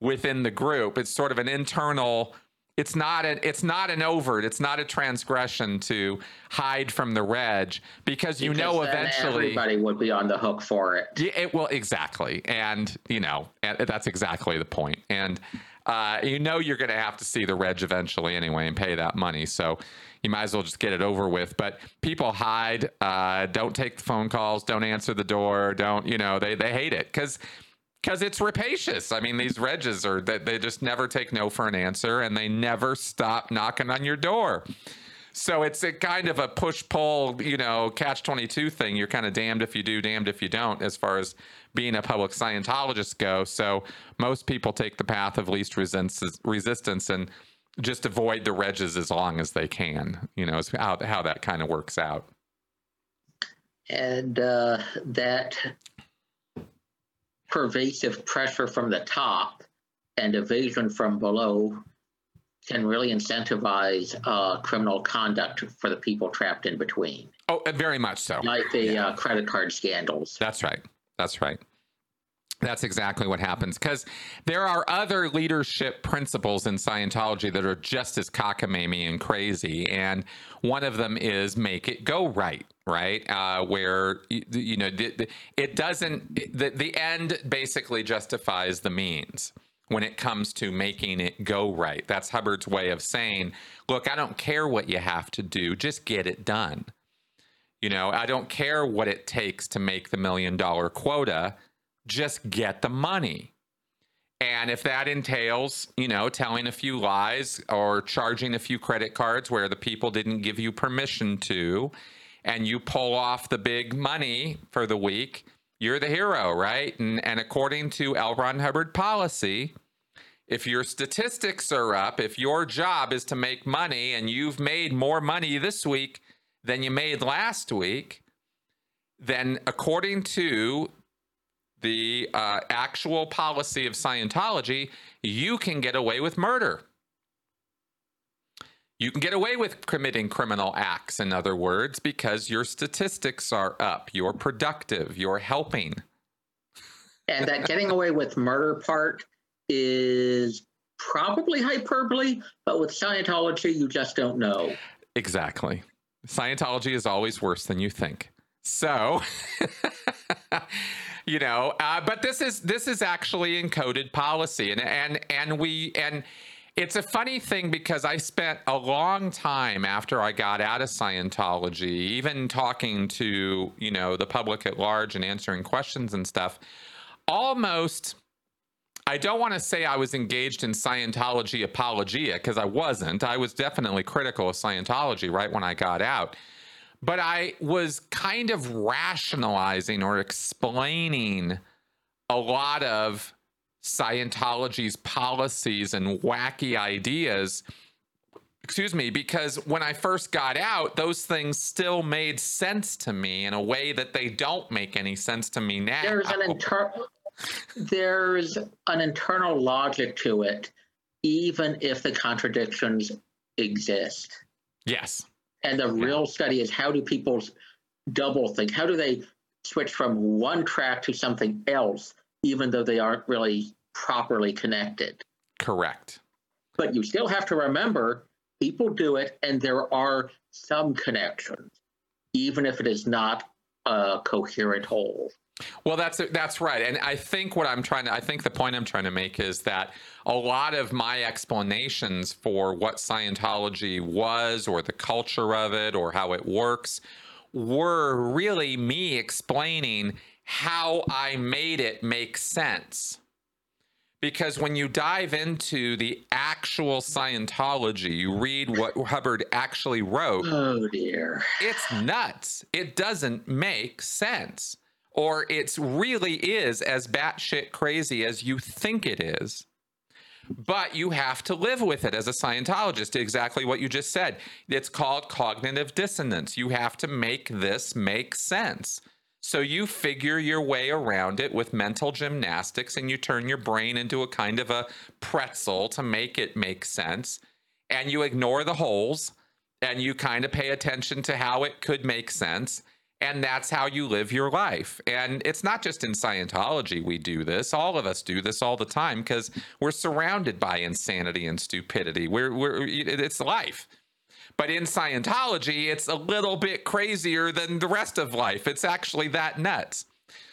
within the group. It's sort of an internal. It's not an It's not an overt. It's not a transgression to hide from the reg because you because know eventually everybody would be on the hook for it. Yeah, it well exactly, and you know that's exactly the point. And uh, you know you're going to have to see the reg eventually anyway and pay that money. So you might as well just get it over with. But people hide, uh, don't take the phone calls, don't answer the door, don't you know they they hate it because because it's rapacious. I mean, these regs are that they just never take no for an answer, and they never stop knocking on your door. So it's a kind of a push pull, you know, catch twenty two thing. You're kind of damned if you do, damned if you don't, as far as being a public Scientologist go. So most people take the path of least resistance, and just avoid the regs as long as they can. You know, is how how that kind of works out. And uh, that pervasive pressure from the top and evasion from below can really incentivize uh, criminal conduct for the people trapped in between. Oh, uh, very much so. Like the yeah. uh, credit card scandals. That's right. That's right. That's exactly what happens because there are other leadership principles in Scientology that are just as cockamamie and crazy. And one of them is make it go right, right? Uh, where, you, know, the, the, it doesn't, the, the end basically justifies the means when it comes to making it go right. That's Hubbard's way of saying, look, I don't care what you have to do, just get it done. You know, I don't care what it takes to make the million dollar quota just get the money. And if that entails, you know, telling a few lies or charging a few credit cards where the people didn't give you permission to, and you pull off the big money for the week, you're the hero, right? And, and according to L. Ron Hubbard policy, if your statistics are up, if your job is to make money and you've made more money this week than you made last week, then according to the uh, actual policy of Scientology, you can get away with murder. You can get away with committing criminal acts, in other words, because your statistics are up, you're productive, you're helping. And that getting away with murder part is probably hyperbole, but with Scientology, you just don't know. Exactly. Scientology is always worse than you think. So, you know, uh, but this is this is actually encoded policy, and and and we and it's a funny thing because I spent a long time after I got out of Scientology, even talking to you know the public at large and answering questions and stuff, almost. I don't want to say I was engaged in Scientology apologia because I wasn't. I was definitely critical of Scientology right when I got out but I was kind of rationalizing or explaining a lot of Scientology's policies and wacky ideas. Excuse me, because when I first got out, those things still made sense to me in a way that they don't make any sense to me now. There's an inter- there's an internal logic to it, even if the contradictions exist. Yes. And the real study is how do people double think? How do they switch from one track to something else, even though they aren't really properly connected? Correct. But you still have to remember people do it, and there are some connections, even if it is not a coherent whole. Well, that's that's right, and I think what I'm trying to I think the point I'm trying to make is that a lot of my explanations for what Scientology was, or the culture of it, or how it works, were really me explaining how I made it make sense. Because when you dive into the actual Scientology, you read what Hubbard actually wrote. Oh dear. It's nuts. It doesn't make sense or it really is as batshit crazy as you think it is. But you have to live with it as a Scientologist, exactly what you just said. It's called cognitive dissonance. You have to make this make sense. So you figure your way around it with mental gymnastics and you turn your brain into a kind of a pretzel to make it make sense. And you ignore the holes and you kind of pay attention to how it could make sense and that's how you live your life. And it's not just in Scientology we do this. All of us do this all the time because we're surrounded by insanity and stupidity. We're, we're it's life. But in Scientology, it's a little bit crazier than the rest of life. It's actually that nuts.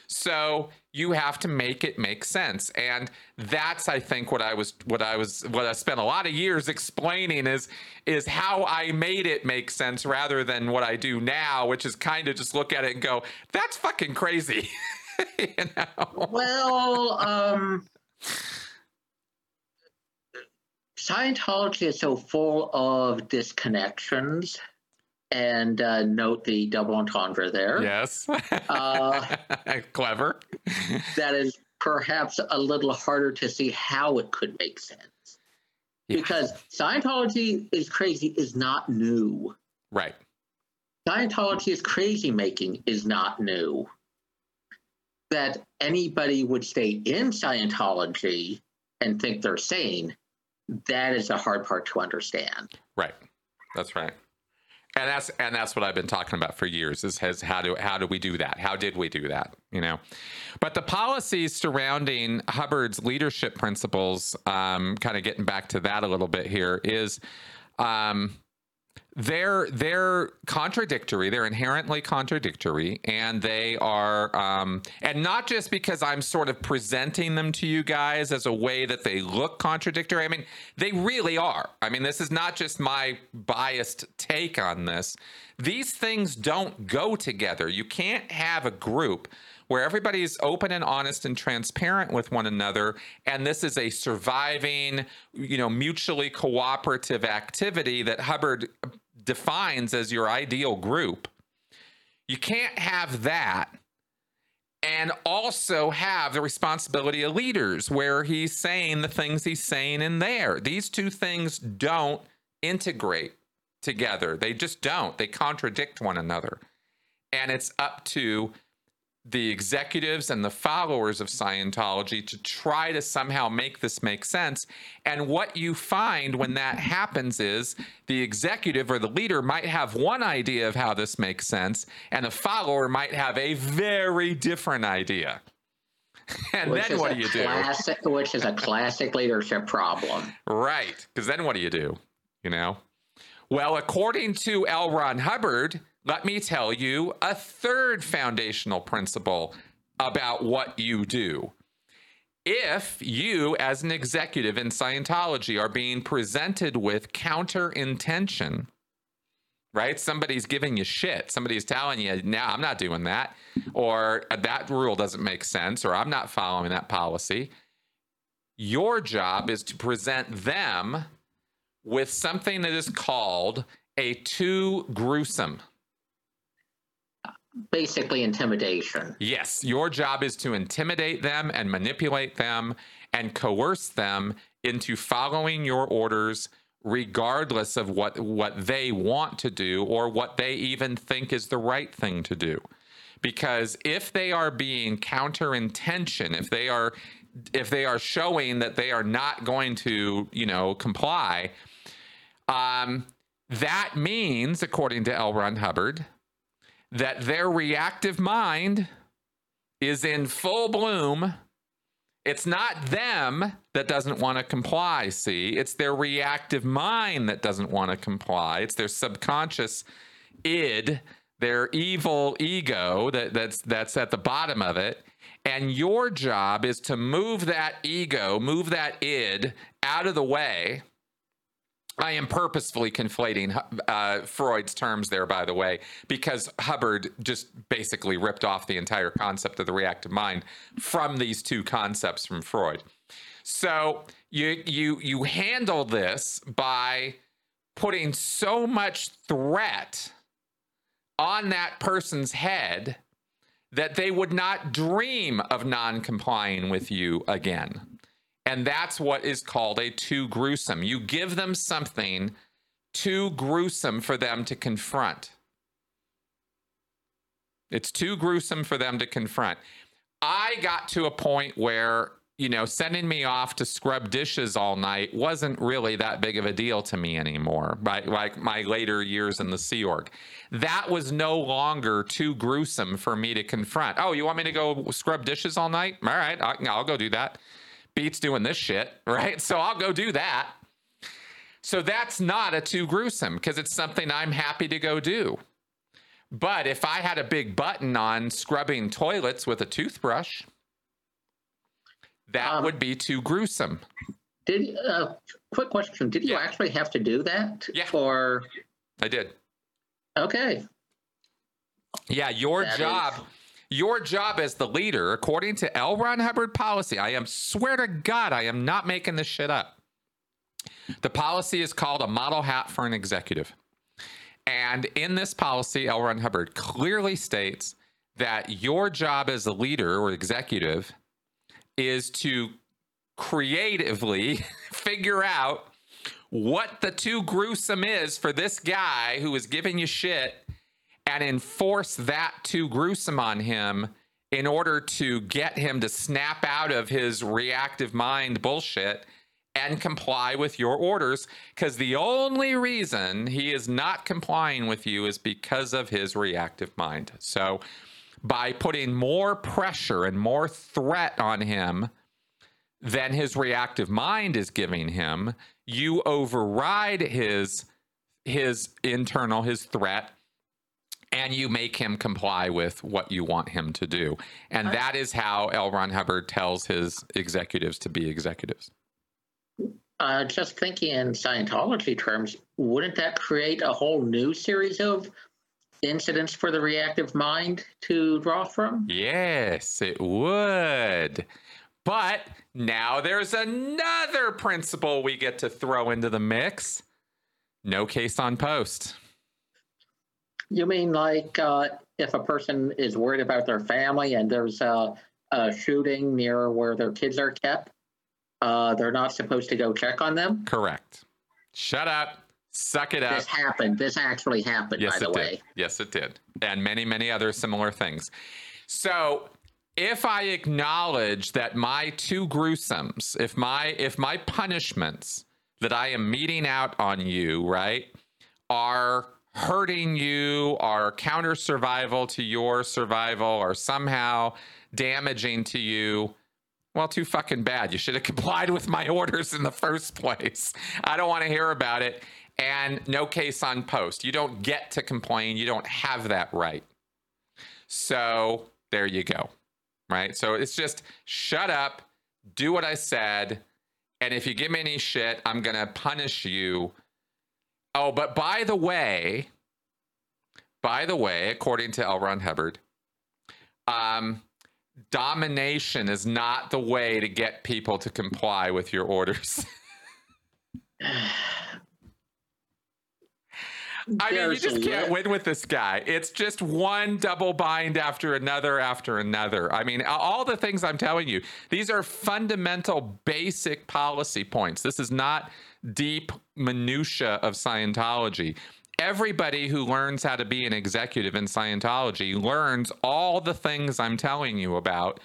So you have to make it make sense. And that's I think what I was what I was what I spent a lot of years explaining is is how I made it make sense rather than what I do now, which is kind of just look at it and go, that's fucking crazy. you know? Well, um Scientology is so full of disconnections and uh, note the double entendre there. Yes. Uh, Clever. that is perhaps a little harder to see how it could make sense. Yeah. Because Scientology is crazy is not new. Right. Scientology is crazy making is not new. That anybody would stay in Scientology and think they're sane, that is the hard part to understand. Right. That's right and that's and that's what I've been talking about for years is has how do how do we do that? How did we do that? You know, but the policies surrounding Hubbard's leadership principles, um, kind of getting back to that a little bit here, is um, they're they're contradictory. They're inherently contradictory and they are um, and not just because i'm sort of presenting them to you guys as a way that they look contradictory. I mean they really are. I mean this is not just my biased take on this. These things don't go together. You can't have a group where everybody's open and honest and transparent with one another and this is a surviving you know mutually cooperative activity that hubbard defines as your ideal group you can't have that and also have the responsibility of leaders where he's saying the things he's saying in there. These two things don't integrate together. They just don't. They contradict one another. And it's up to the executives and the followers of Scientology to try to somehow make this make sense. And what you find when that happens is the executive or the leader might have one idea of how this makes sense, and the follower might have a very different idea. And Which then what do you do? classic, Which is a classic leadership problem. Right. Because then what do you do? You know? Well, according to L. Ron Hubbard, let me tell you a third foundational principle about what you do. If you, as an executive in Scientology, are being presented with counter intention, right? Somebody's giving you shit. Somebody's telling you, no, I'm not doing that. Or uh, that rule doesn't make sense. Or I'm not following that policy. Your job is to present them with something that is called a too gruesome. Basically, intimidation. Yes, your job is to intimidate them and manipulate them and coerce them into following your orders regardless of what what they want to do or what they even think is the right thing to do. Because if they are being counter intention, if they are if they are showing that they are not going to, you know, comply, um, that means, according to L. Ron Hubbard, that their reactive mind is in full bloom. It's not them that doesn't want to comply, see? It's their reactive mind that doesn't want to comply. It's their subconscious id, their evil ego that, that's that's at the bottom of it. And your job is to move that ego, move that id out of the way I am purposefully conflating uh, Freud's terms there, by the way, because Hubbard just basically ripped off the entire concept of the reactive mind from these two concepts from Freud. So you you you handle this by putting so much threat on that person's head that they would not dream of non-complying with you again. And that's what is called a too gruesome. You give them something too gruesome for them to confront. It's too gruesome for them to confront. I got to a point where, you know, sending me off to scrub dishes all night wasn't really that big of a deal to me anymore, right? Like my later years in the Sea Org. That was no longer too gruesome for me to confront. Oh, you want me to go scrub dishes all night? All right, I'll go do that beats doing this shit, right? So I'll go do that. So that's not a too gruesome because it's something I'm happy to go do. But if I had a big button on scrubbing toilets with a toothbrush, that um, would be too gruesome. Did uh, quick question? Did you yeah. actually have to do that? Yeah. Or I did. Okay. Yeah, your that job. Is your job as the leader, according to L. Ron Hubbard policy, I am swear to God, I am not making this shit up. The policy is called a model hat for an executive. And in this policy, L. Ron Hubbard clearly states that your job as a leader or executive is to creatively figure out what the too gruesome is for this guy who is giving you shit and enforce that too gruesome on him in order to get him to snap out of his reactive mind bullshit and comply with your orders because the only reason he is not complying with you is because of his reactive mind. So, by putting more pressure and more threat on him than his reactive mind is giving him, you override his his internal his threat and you make him comply with what you want him to do. And that is how L. Ron Hubbard tells his executives to be executives. Uh, just thinking in Scientology terms, wouldn't that create a whole new series of incidents for the reactive mind to draw from? Yes, it would. But now there's another principle we get to throw into the mix no case on post. You mean like uh, if a person is worried about their family and there's a, a shooting near where their kids are kept, uh, they're not supposed to go check on them? Correct. Shut up. Suck it up. This happened. This actually happened, yes, by the it way. Did. Yes, it did. And many, many other similar things. So if I acknowledge that my too gruesomes, if my if my punishments that I am meting out on you, right, are hurting you, are counter survival to your survival, or somehow damaging to you, well, too fucking bad. You should have complied with my orders in the first place. I don't want to hear about it. And no case on post. You don't get to complain. You don't have that right. So there you go. Right. So it's just shut up, do what I said. And if you give me any shit, I'm going to punish you. Oh, but by the way, by the way, according to L. Ron Hubbard, um, domination is not the way to get people to comply with your orders. I mean, you just can't win with this guy. It's just one double bind after another after another. I mean, all the things I'm telling you, these are fundamental, basic policy points. This is not deep minutia of Scientology. Everybody who learns how to be an executive in Scientology learns all the things I'm telling you about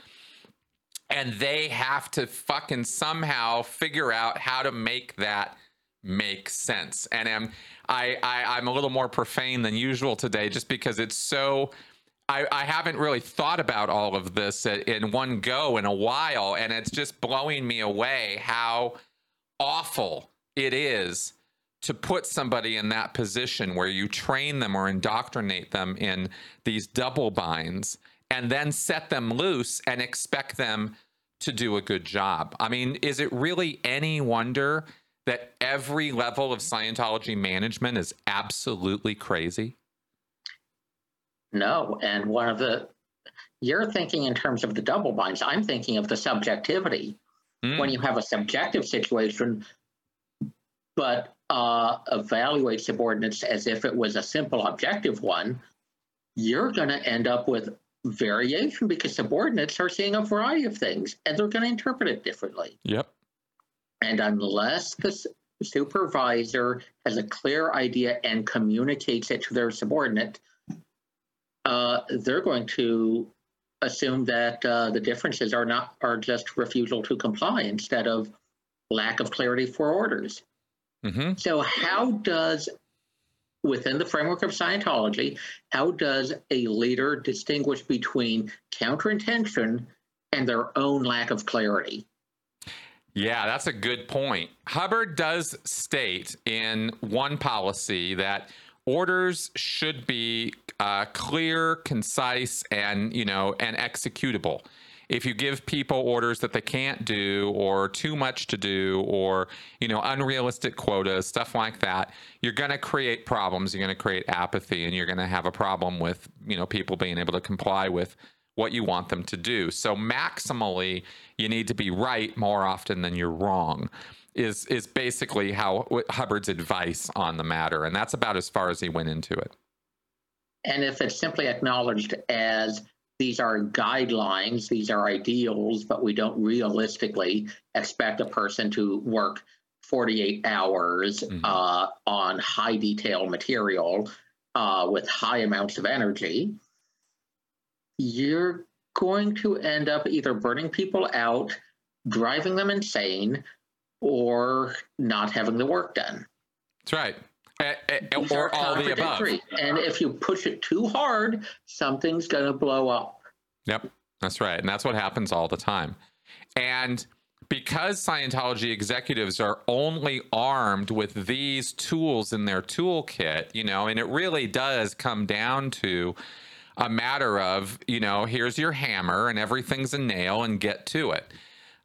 and they have to fucking somehow figure out how to make that make sense. And I'm I, I am a little more profane than usual today, just because it's so. I, I haven't really thought about all of this in one go in a while, and it's just blowing me away how awful it is to put somebody in that position where you train them or indoctrinate them in these double binds and then set them loose and expect them to do a good job. I mean, is it really any wonder that every level of Scientology management is absolutely crazy? No. And one of the, you're thinking in terms of the double binds. I'm thinking of the subjectivity. Mm. When you have a subjective situation, but uh, evaluate subordinates as if it was a simple objective one, you're going to end up with variation because subordinates are seeing a variety of things and they're going to interpret it differently. Yep. And unless the supervisor has a clear idea and communicates it to their subordinate, uh, they're going to assume that uh, the differences are not are just refusal to comply instead of lack of clarity for orders. Mm-hmm. So, how does within the framework of Scientology, how does a leader distinguish between counterintention and their own lack of clarity? Yeah, that's a good point. Hubbard does state in one policy that orders should be uh, clear, concise, and you know, and executable. If you give people orders that they can't do, or too much to do, or you know, unrealistic quotas, stuff like that, you're going to create problems. You're going to create apathy, and you're going to have a problem with you know people being able to comply with what you want them to do. So maximally, you need to be right more often than you're wrong. Is is basically how Hubbard's advice on the matter, and that's about as far as he went into it. And if it's simply acknowledged as these are guidelines, these are ideals, but we don't realistically expect a person to work 48 hours mm-hmm. uh, on high detail material uh, with high amounts of energy, you're going to end up either burning people out, driving them insane, or not having the work done. That's right. Or all the above. And if you push it too hard, something's going to blow up. Yep, that's right. And that's what happens all the time. And because Scientology executives are only armed with these tools in their toolkit, you know, and it really does come down to a matter of, you know, here's your hammer and everything's a nail and get to it.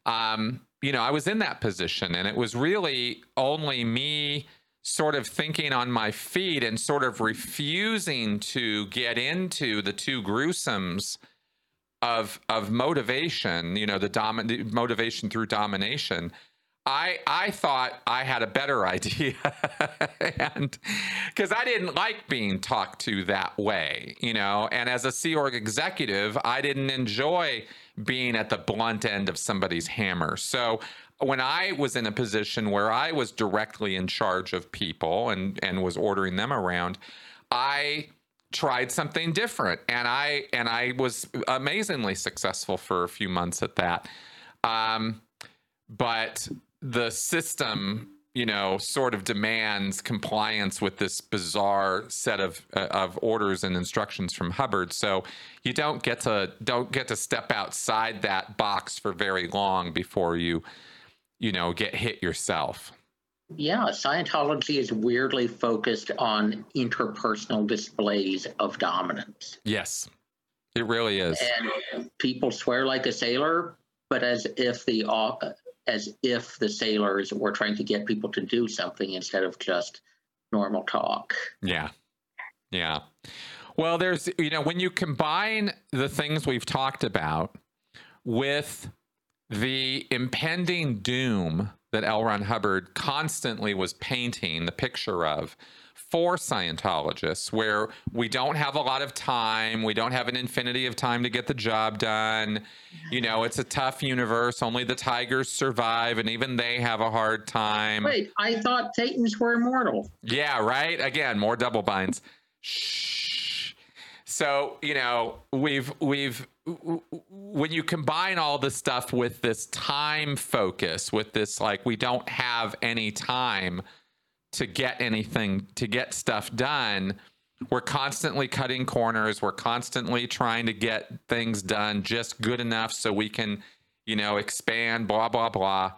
Um, you know, I was in that position and it was really only me sort of thinking on my feet and sort of refusing to get into the two gruesomes of of motivation, you know, the, dom- the motivation through domination I I thought I had a better idea, and because I didn't like being talked to that way, you know. And as a Sea Org executive, I didn't enjoy being at the blunt end of somebody's hammer. So when I was in a position where I was directly in charge of people and and was ordering them around, I tried something different. And i and i was amazingly successful for a few months at that. Um, but the system you know sort of demands compliance with this bizarre set of uh, of orders and instructions from hubbard. So you don't get to don't get to step outside that box for very long before you you know get hit yourself yeah, Scientology is weirdly focused on interpersonal displays of dominance. Yes, it really is. And people swear like a sailor, but as if the uh, as if the sailors were trying to get people to do something instead of just normal talk. Yeah. Yeah. Well, there's you know when you combine the things we've talked about with the impending doom that L. Ron Hubbard constantly was painting the picture of for Scientologists, where we don't have a lot of time, we don't have an infinity of time to get the job done. You know, it's a tough universe. Only the tigers survive, and even they have a hard time. Wait, I thought Thetans were immortal. Yeah, right. Again, more double binds. Shh. So you know, we've we've when you combine all this stuff with this time focus, with this like we don't have any time to get anything to get stuff done, we're constantly cutting corners. We're constantly trying to get things done just good enough so we can, you know, expand. Blah blah blah.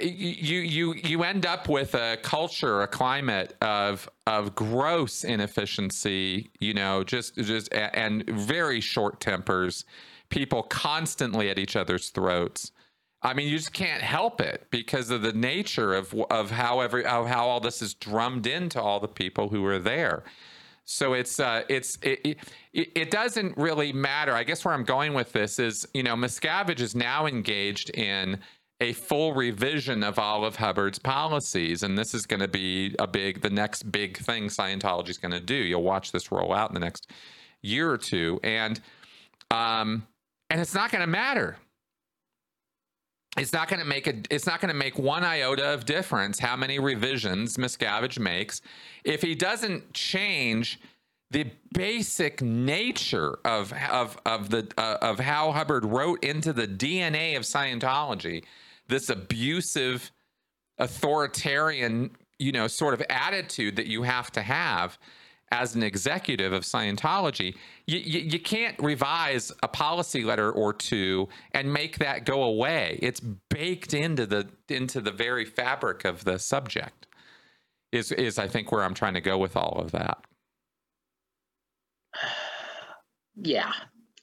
You you you end up with a culture, a climate of of gross inefficiency. You know, just just and very short tempers. People constantly at each other's throats. I mean, you just can't help it because of the nature of of how every of how all this is drummed into all the people who are there. So it's uh, it's it, it, it doesn't really matter. I guess where I'm going with this is, you know, Miscavige is now engaged in a full revision of all of Hubbard's policies. And this is going to be a big, the next big thing Scientology is going to do. You'll watch this roll out in the next year or two. And, um, and it's not going to matter. It's not going to make a. It's not going to make one iota of difference how many revisions Miscavige makes if he doesn't change the basic nature of of of the uh, of how Hubbard wrote into the DNA of Scientology this abusive authoritarian you know sort of attitude that you have to have as an executive of Scientology, you, you, you, can't revise a policy letter or two and make that go away. It's baked into the into the very fabric of the subject. Is is I think where I'm trying to go with all of that. Yeah,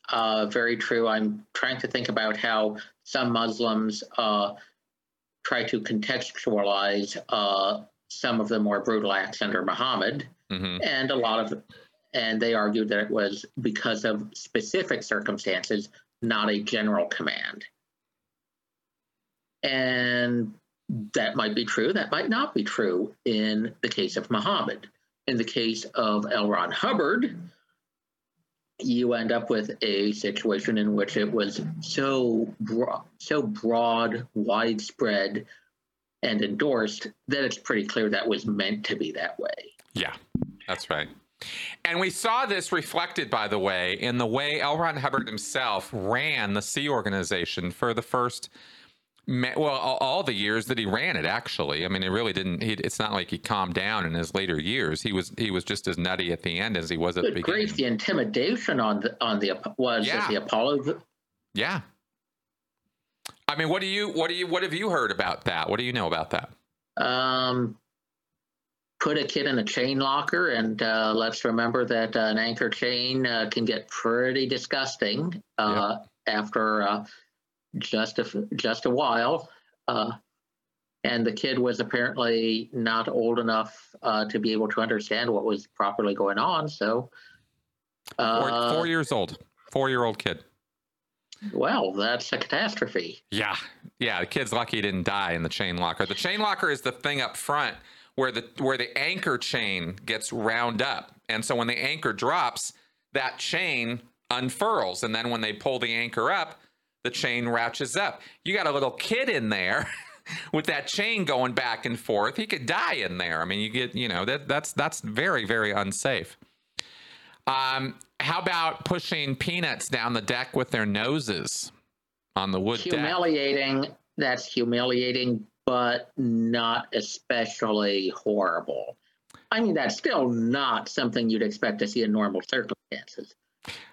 uh, very true. I'm trying to think about how some Muslims uh, try to contextualize uh, some of the more brutal acts under Muhammad, mm-hmm. and a lot of, and they argued that it was because of specific circumstances, not a general command. And that might be true. That might not be true in the case of Muhammad. In the case of L. Ron Hubbard, you end up with a situation in which it was so broad, so broad, widespread, and endorsed that it's pretty clear that was meant to be that way. Yeah, that's right. And we saw this reflected, by the way, in the way L. Ron Hubbard himself ran the Sea Organization for the first well, all the years that he ran it, actually. I mean, it really didn't. He, it's not like he calmed down in his later years. He was he was just as nutty at the end as he was at Good the beginning. Great, the intimidation on the on the was yeah. the Apollo. Yeah. I mean, what do you what do you what have you heard about that? What do you know about that? Um, put a kid in a chain locker, and uh, let's remember that uh, an anchor chain uh, can get pretty disgusting uh, after uh, just a just a while, uh, and the kid was apparently not old enough uh, to be able to understand what was properly going on. So, uh, four, four years old, four year old kid. Well, that's a catastrophe. Yeah, yeah. The kid's lucky he didn't die in the chain locker. The chain locker is the thing up front where the where the anchor chain gets round up, and so when the anchor drops, that chain unfurls, and then when they pull the anchor up the chain ratchets up. You got a little kid in there with that chain going back and forth. He could die in there. I mean, you get, you know, that that's that's very very unsafe. Um, how about pushing peanuts down the deck with their noses on the wood deck? Humiliating. That's humiliating, but not especially horrible. I mean, that's still not something you'd expect to see in normal circumstances.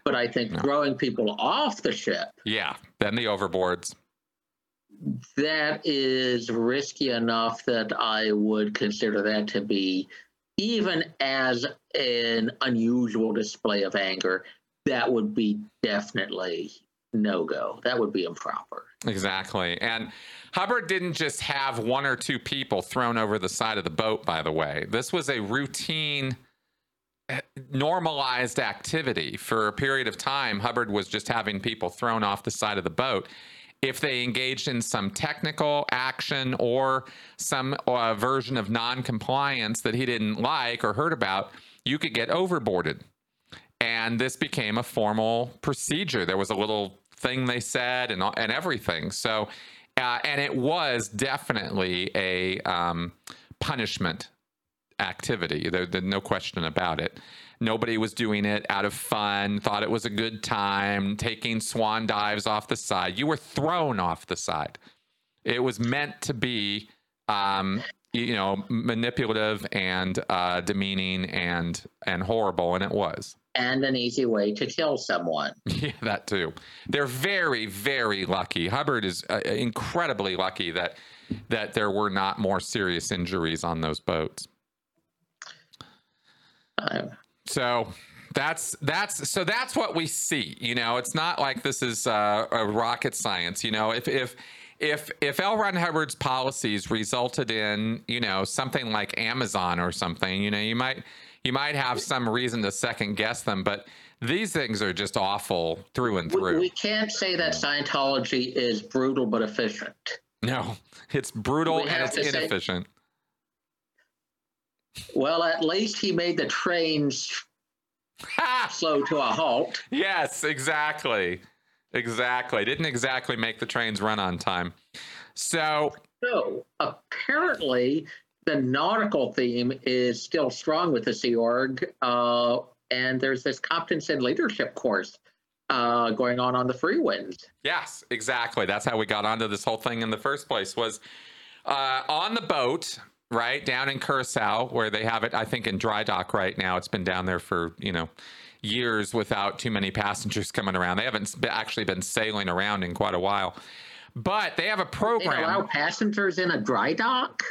But I think No. throwing people off the ship, Yeah, then the overboards. that is risky enough that I would consider that to be, even as an unusual display of anger, that would be definitely no go. That would be improper. Exactly. And Hubbard didn't just have one or two people thrown over the side of the boat, by the way. This was a routine, normalized activity. For a period of time, Hubbard was just having people thrown off the side of the boat. If they engaged in some technical action or some uh, version of non-compliance that he didn't like or heard about, you could get overboarded and this became a formal procedure. There was a little thing they said and and everything. So, uh, and it was definitely a um, punishment activity. There, there's no question about it. Nobody was doing it out of fun, thought it was a good time, taking swan dives off the side. You were thrown off the side. It was meant to be, um, you know, manipulative and uh, demeaning and and horrible, and it was. And an easy way to kill someone. Yeah, that too. They're very, very lucky. Hubbard is uh, incredibly lucky that that there were not more serious injuries on those boats. So that's that's so that's what we see. You know, it's not like this is uh, a rocket science. You know, if if if if L. Ron Hubbard's policies resulted in you know something like Amazon or something, you know, you might you might have some reason to second guess them, but these things are just awful through and through. we can't say that Scientology is brutal but efficient. No, it's brutal We and it's to say- inefficient. Well, at least he made the trains slow to a halt. yes, exactly. Exactly. Didn't exactly make the trains run on time. So, So apparently, the nautical theme is still strong with the Sea Org, uh, and there's this competence and leadership course uh, going on on the Freewinds. yes, exactly. That's how we got onto this whole thing in the first place was uh, on the boat, right, down in Curacao, where they have it, I think, in dry dock right now. It's been down there for, you know, years without too many passengers coming around. They haven't actually been sailing around in quite a while. But they have a They program. allow passengers in a dry dock.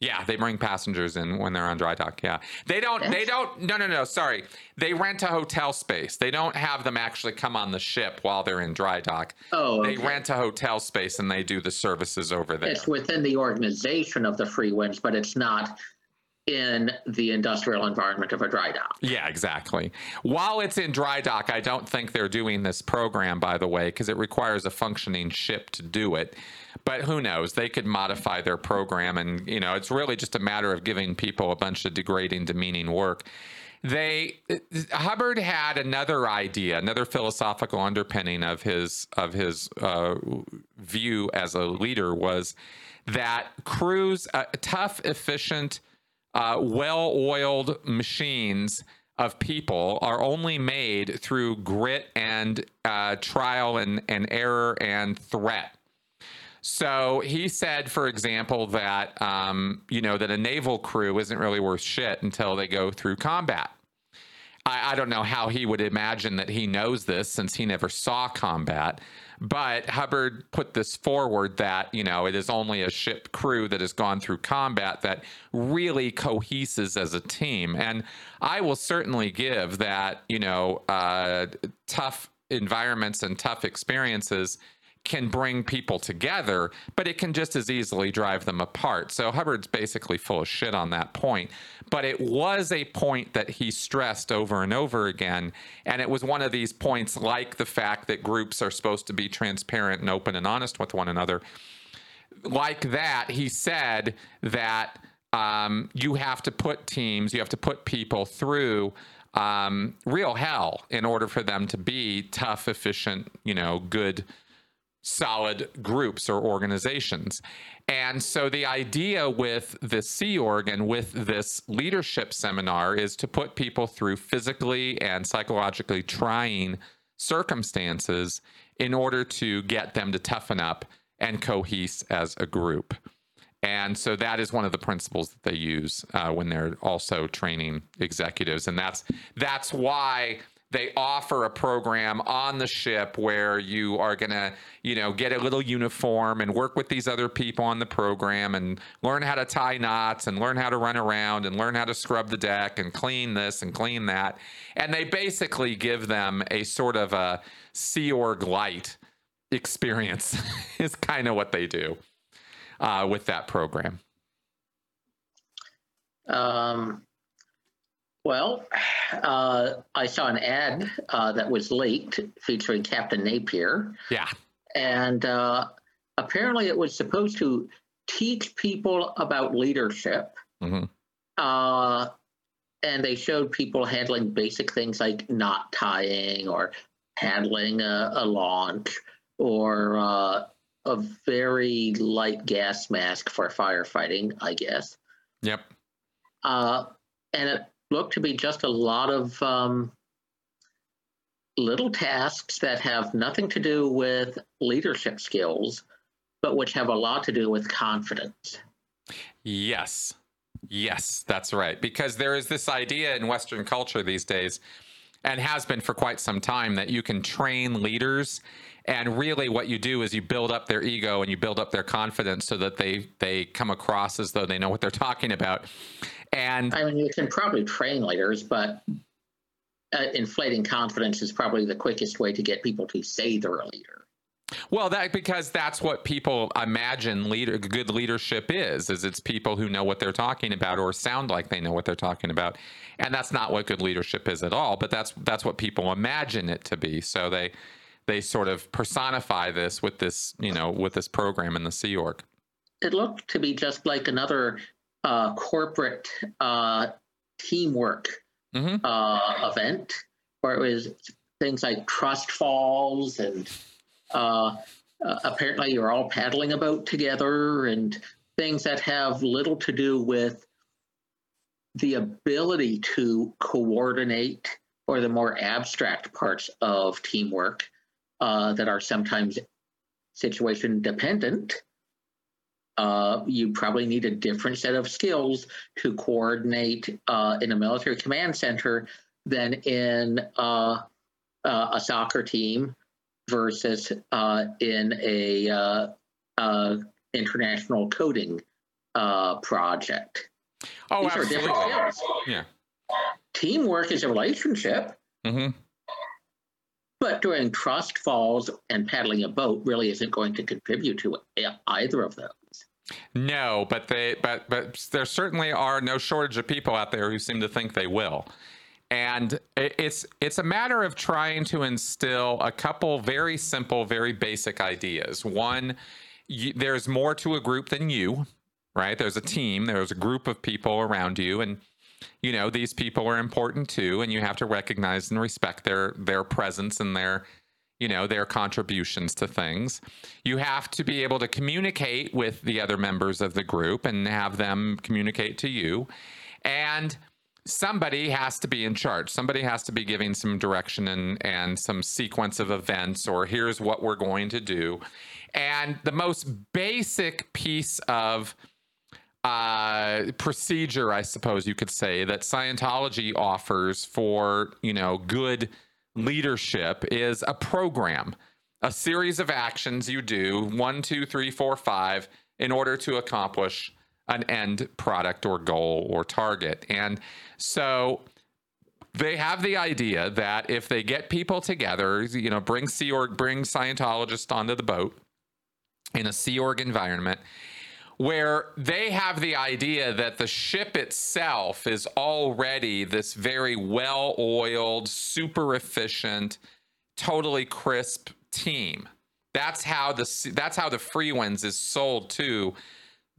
Yeah, they bring passengers in when they're on dry dock. Yeah, they don't. They don't. No, no, no. Sorry, they rent a hotel space. They don't have them actually come on the ship while they're in dry dock. Oh, They okay. rent a hotel space and they do the services over there. it's within the organization of the Freewinds, but it's not in the industrial environment of a dry dock. Yeah, exactly. While it's in dry dock, I don't think they're doing this program, by the way, because it requires a functioning ship to do it. But who knows? They could modify their program, and you know, it's really just a matter of giving people a bunch of degrading, demeaning work. They Hubbard had another idea, another philosophical underpinning of his of his uh, view as a leader was that crews, uh, tough, efficient, uh, well-oiled machines of people are only made through grit and uh, trial and, and error and threat. So he said, for example, that um, you know that a naval crew isn't really worth shit until they go through combat. I, I don't know how he would imagine that he knows this since he never saw combat. But Hubbard put this forward that, you know, it is only a ship crew that has gone through combat that really coheses as a team. And I will certainly give that, you know, uh, tough environments and tough experiences can bring people together, but it can just as easily drive them apart. So Hubbard's basically full of shit on that point. But it was a point that he stressed over and over again. And it was one of these points, like the fact that groups are supposed to be transparent and open and honest with one another. Like that, he said that um, you have to put teams, you have to put people through um, real hell in order for them to be tough, efficient, you know, good solid groups or organizations. And so the idea with the Sea Org and with this leadership seminar is to put people through physically and psychologically trying circumstances in order to get them to toughen up and cohese as a group. And so that is one of the principles that they use uh, when they're also training executives, and that's that's why they offer a program on the ship where you are going to, you know, get a little uniform and work with these other people on the program and learn how to tie knots and learn how to run around and learn how to scrub the deck and clean this and clean that. And they basically give them a sort of a Sea Org light experience, is kind of what they do uh, with that program. Um, well, uh, I saw an ad uh, that was leaked featuring Captain Napier. Yeah. And uh, apparently it was supposed to teach people about leadership. Mm-hmm. Uh, and they showed people handling basic things like knot tying or handling a, a launch or uh, a very light gas mask for firefighting, I guess. Yep. Uh, and it look to be just a lot of um, little tasks that have nothing to do with leadership skills, but which have a lot to do with confidence. Yes. Yes, that's right. Because there is this idea in Western culture these days, and has been for quite some time, that you can train leaders. And really, what you do is you build up their ego and you build up their confidence so that they they come across as though they know what they're talking about. And I mean, you can probably train leaders, but uh, inflating confidence is probably the quickest way to get people to say they're a leader. Well, that because that's what people imagine leader good leadership is is it's people who know what they're talking about or sound like they know what they're talking about. And that's not what good leadership is at all, but that's that's what people imagine it to be. So they they sort of personify this with this, you know, with this program in the Sea Org. It looked to be just like another uh, corporate uh, teamwork mm-hmm. uh, event where it was things like trust falls and uh, uh, apparently you're all paddling a boat together and things that have little to do with the ability to coordinate or the more abstract parts of teamwork uh, that are sometimes situation dependent uh, you probably need a different set of skills to coordinate uh, in a military command center than in uh, uh a soccer team versus uh, in a uh, international coding project. Oh, These absolutely. are different skills. Yeah. Teamwork is a relationship. Mm-hmm. But during trust falls and paddling a boat really isn't going to contribute to either of those. No, but they but but there certainly are no shortage of people out there who seem to think they will. And it's it's a matter of trying to instill a couple very simple, very basic ideas. One, you, there's more to a group than you, right? There's a team, there's a group of people around you, and you know these people are important too, and you have to recognize and respect their their presence and their you know their contributions to things. You have to be able to communicate with the other members of the group and have them communicate to you. And somebody has to be in charge. Somebody has to be giving some direction and and some sequence of events or here's what we're going to do. And the most basic piece of uh, procedure i suppose you could say that scientology offers for you know good leadership is a program, a series of actions you do one, two, three, four, five in order to accomplish an end product or goal or target. And so they have the idea that if they get people together, you know, bring Sea Org, bring Scientologists onto the boat in a Sea Org environment, where they have the idea that the ship itself is already this very well oiled, super efficient, totally crisp team. That's how the that's how the Freewinds is sold to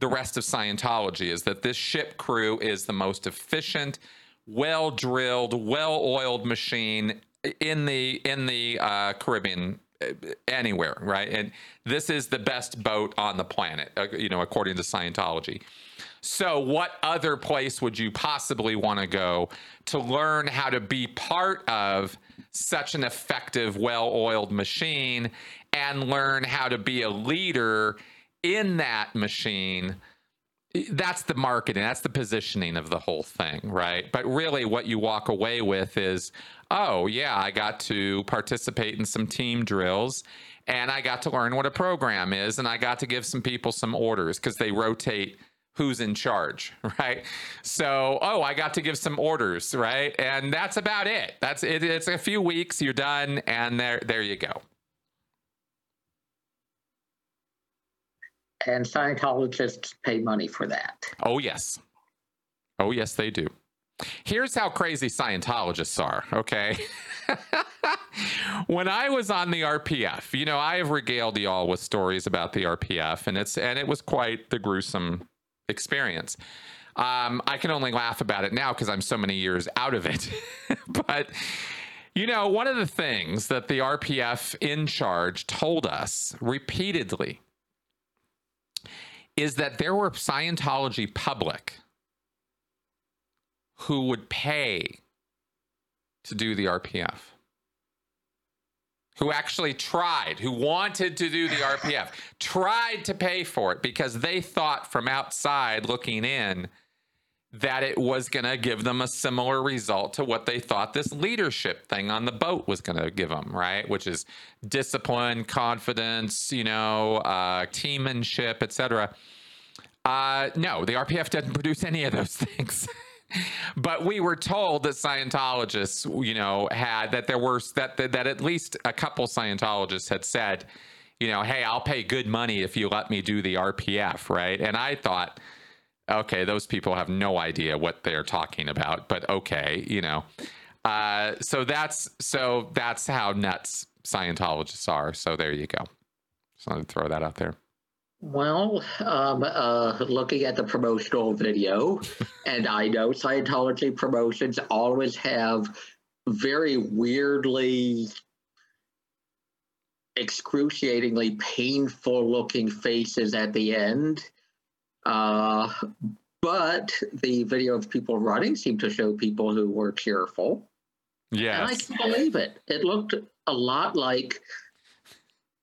the rest of Scientology is that this ship crew is the most efficient, well drilled, well oiled machine in the in the uh, Caribbean anywhere, right? And this is the best boat on the planet, uh, you know, according to Scientology. So, what other place would you possibly want to go to learn how to be part of such an effective, well oiled machine and learn how to be a leader in that machine? That's the marketing, that's the positioning of the whole thing, right? But really, what you walk away with is, oh, yeah, I got to participate in some team drills and I got to learn what a program is and I got to give some people some orders because they rotate who's in charge, right? So, oh, I got to give some orders, right? And that's about it. That's it. It's a few weeks, you're done, and there, there you go. And Scientologists pay money for that. Oh, yes. Oh, yes, they do. Here's how crazy Scientologists are, okay? when I was on the RPF, you know, I have regaled you all with stories about the RPF, and it's and it was quite the gruesome experience. Um, I can only laugh about it now because I'm so many years out of it. but, you know, one of the things that the RPF in charge told us repeatedly is that there were Scientology public who would pay to do the RPF who actually tried, who wanted to do the RPF, tried to pay for it because they thought from outside looking in that it was going to give them a similar result to what they thought this leadership thing on the boat was going to give them, right? Which is discipline, confidence, you know, uh, teammanship, etc. Uh, no, the RPF doesn't produce any of those things but we were told that Scientologists, you know, had that there were that, that at least a couple Scientologists had said, you know, hey, I'll pay good money if you let me do the RPF, right? And I thought, okay, those people have no idea what they're talking about, but okay, you know. Uh, so that's so that's how nuts Scientologists are. So there you go. Just wanted to throw that out there. Well, um, uh, looking at the promotional video, and I know Scientology promotions always have very weirdly, excruciatingly painful looking faces at the end. Uh, but the video of people running seemed to show people who were cheerful. Yeah. And I can believe it. It looked a lot like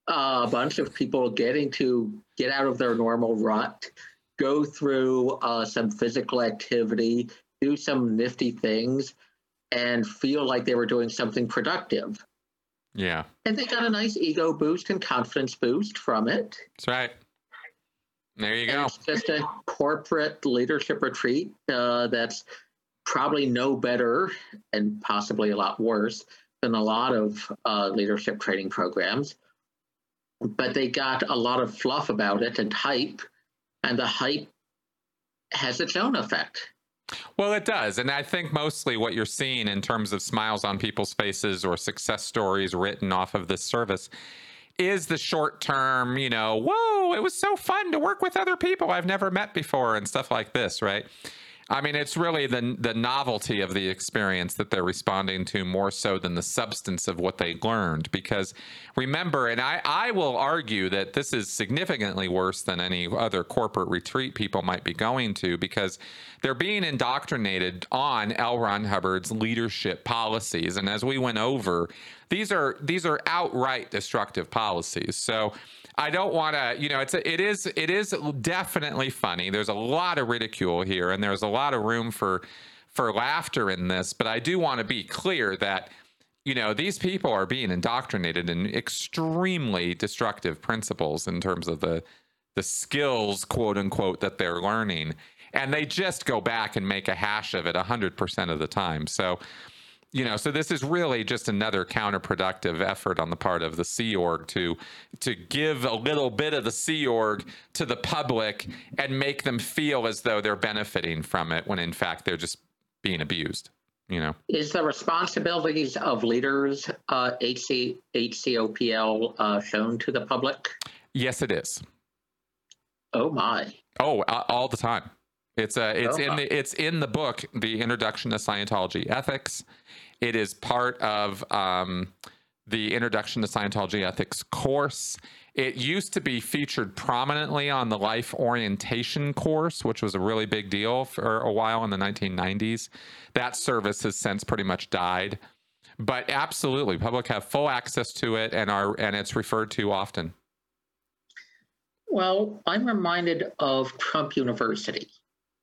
a bunch of people getting to get out of their normal rut, go through uh, some physical activity, do some nifty things, and feel like they were doing something productive. Yeah. And they got a nice ego boost and confidence boost from it. That's right. There you go. It's just a corporate leadership retreat uh, that's probably no better and possibly a lot worse than a lot of uh, leadership training programs but they got a lot of fluff about it and hype, and the hype has its own effect. Well, it does. And I think mostly what you're seeing in terms of smiles on people's faces or success stories written off of this service is the short term, you know, whoa, it was so fun to work with other people I've never met before and stuff like this, right? I mean, it's really the the novelty of the experience that they're responding to more so than the substance of what they learned. Because remember, and I, I will argue that this is significantly worse than any other corporate retreat people might be going to because they're being indoctrinated on L. Ron Hubbard's leadership policies. And as we went over, these are these are outright destructive policies. So I don't want to, you know, it's a, it is it is definitely funny. There's a lot of ridicule here, and there's a lot of room for for laughter in this. But I do want to be clear that you know these people are being indoctrinated in extremely destructive principles in terms of the the skills, quote unquote, that they're learning, and they just go back and make a hash of it hundred percent of the time. So you know so this is really just another counterproductive effort on the part of the sea org to to give a little bit of the sea org to the public and make them feel as though they're benefiting from it when in fact they're just being abused you know? Is the responsibilities of leaders uh, HC, hcopl uh, shown to the public? Yes it is. Oh my. Oh all the time it's uh, it's oh, in the it's in the book, the Introduction to Scientology Ethics. It is part of um, the Introduction to Scientology Ethics course. It used to be featured prominently on the life orientation course, which was a really big deal for a while in the 1990s. That service has since pretty much died. But absolutely, public have full access to it and are and it's referred to often. Well, I'm reminded of Trump University.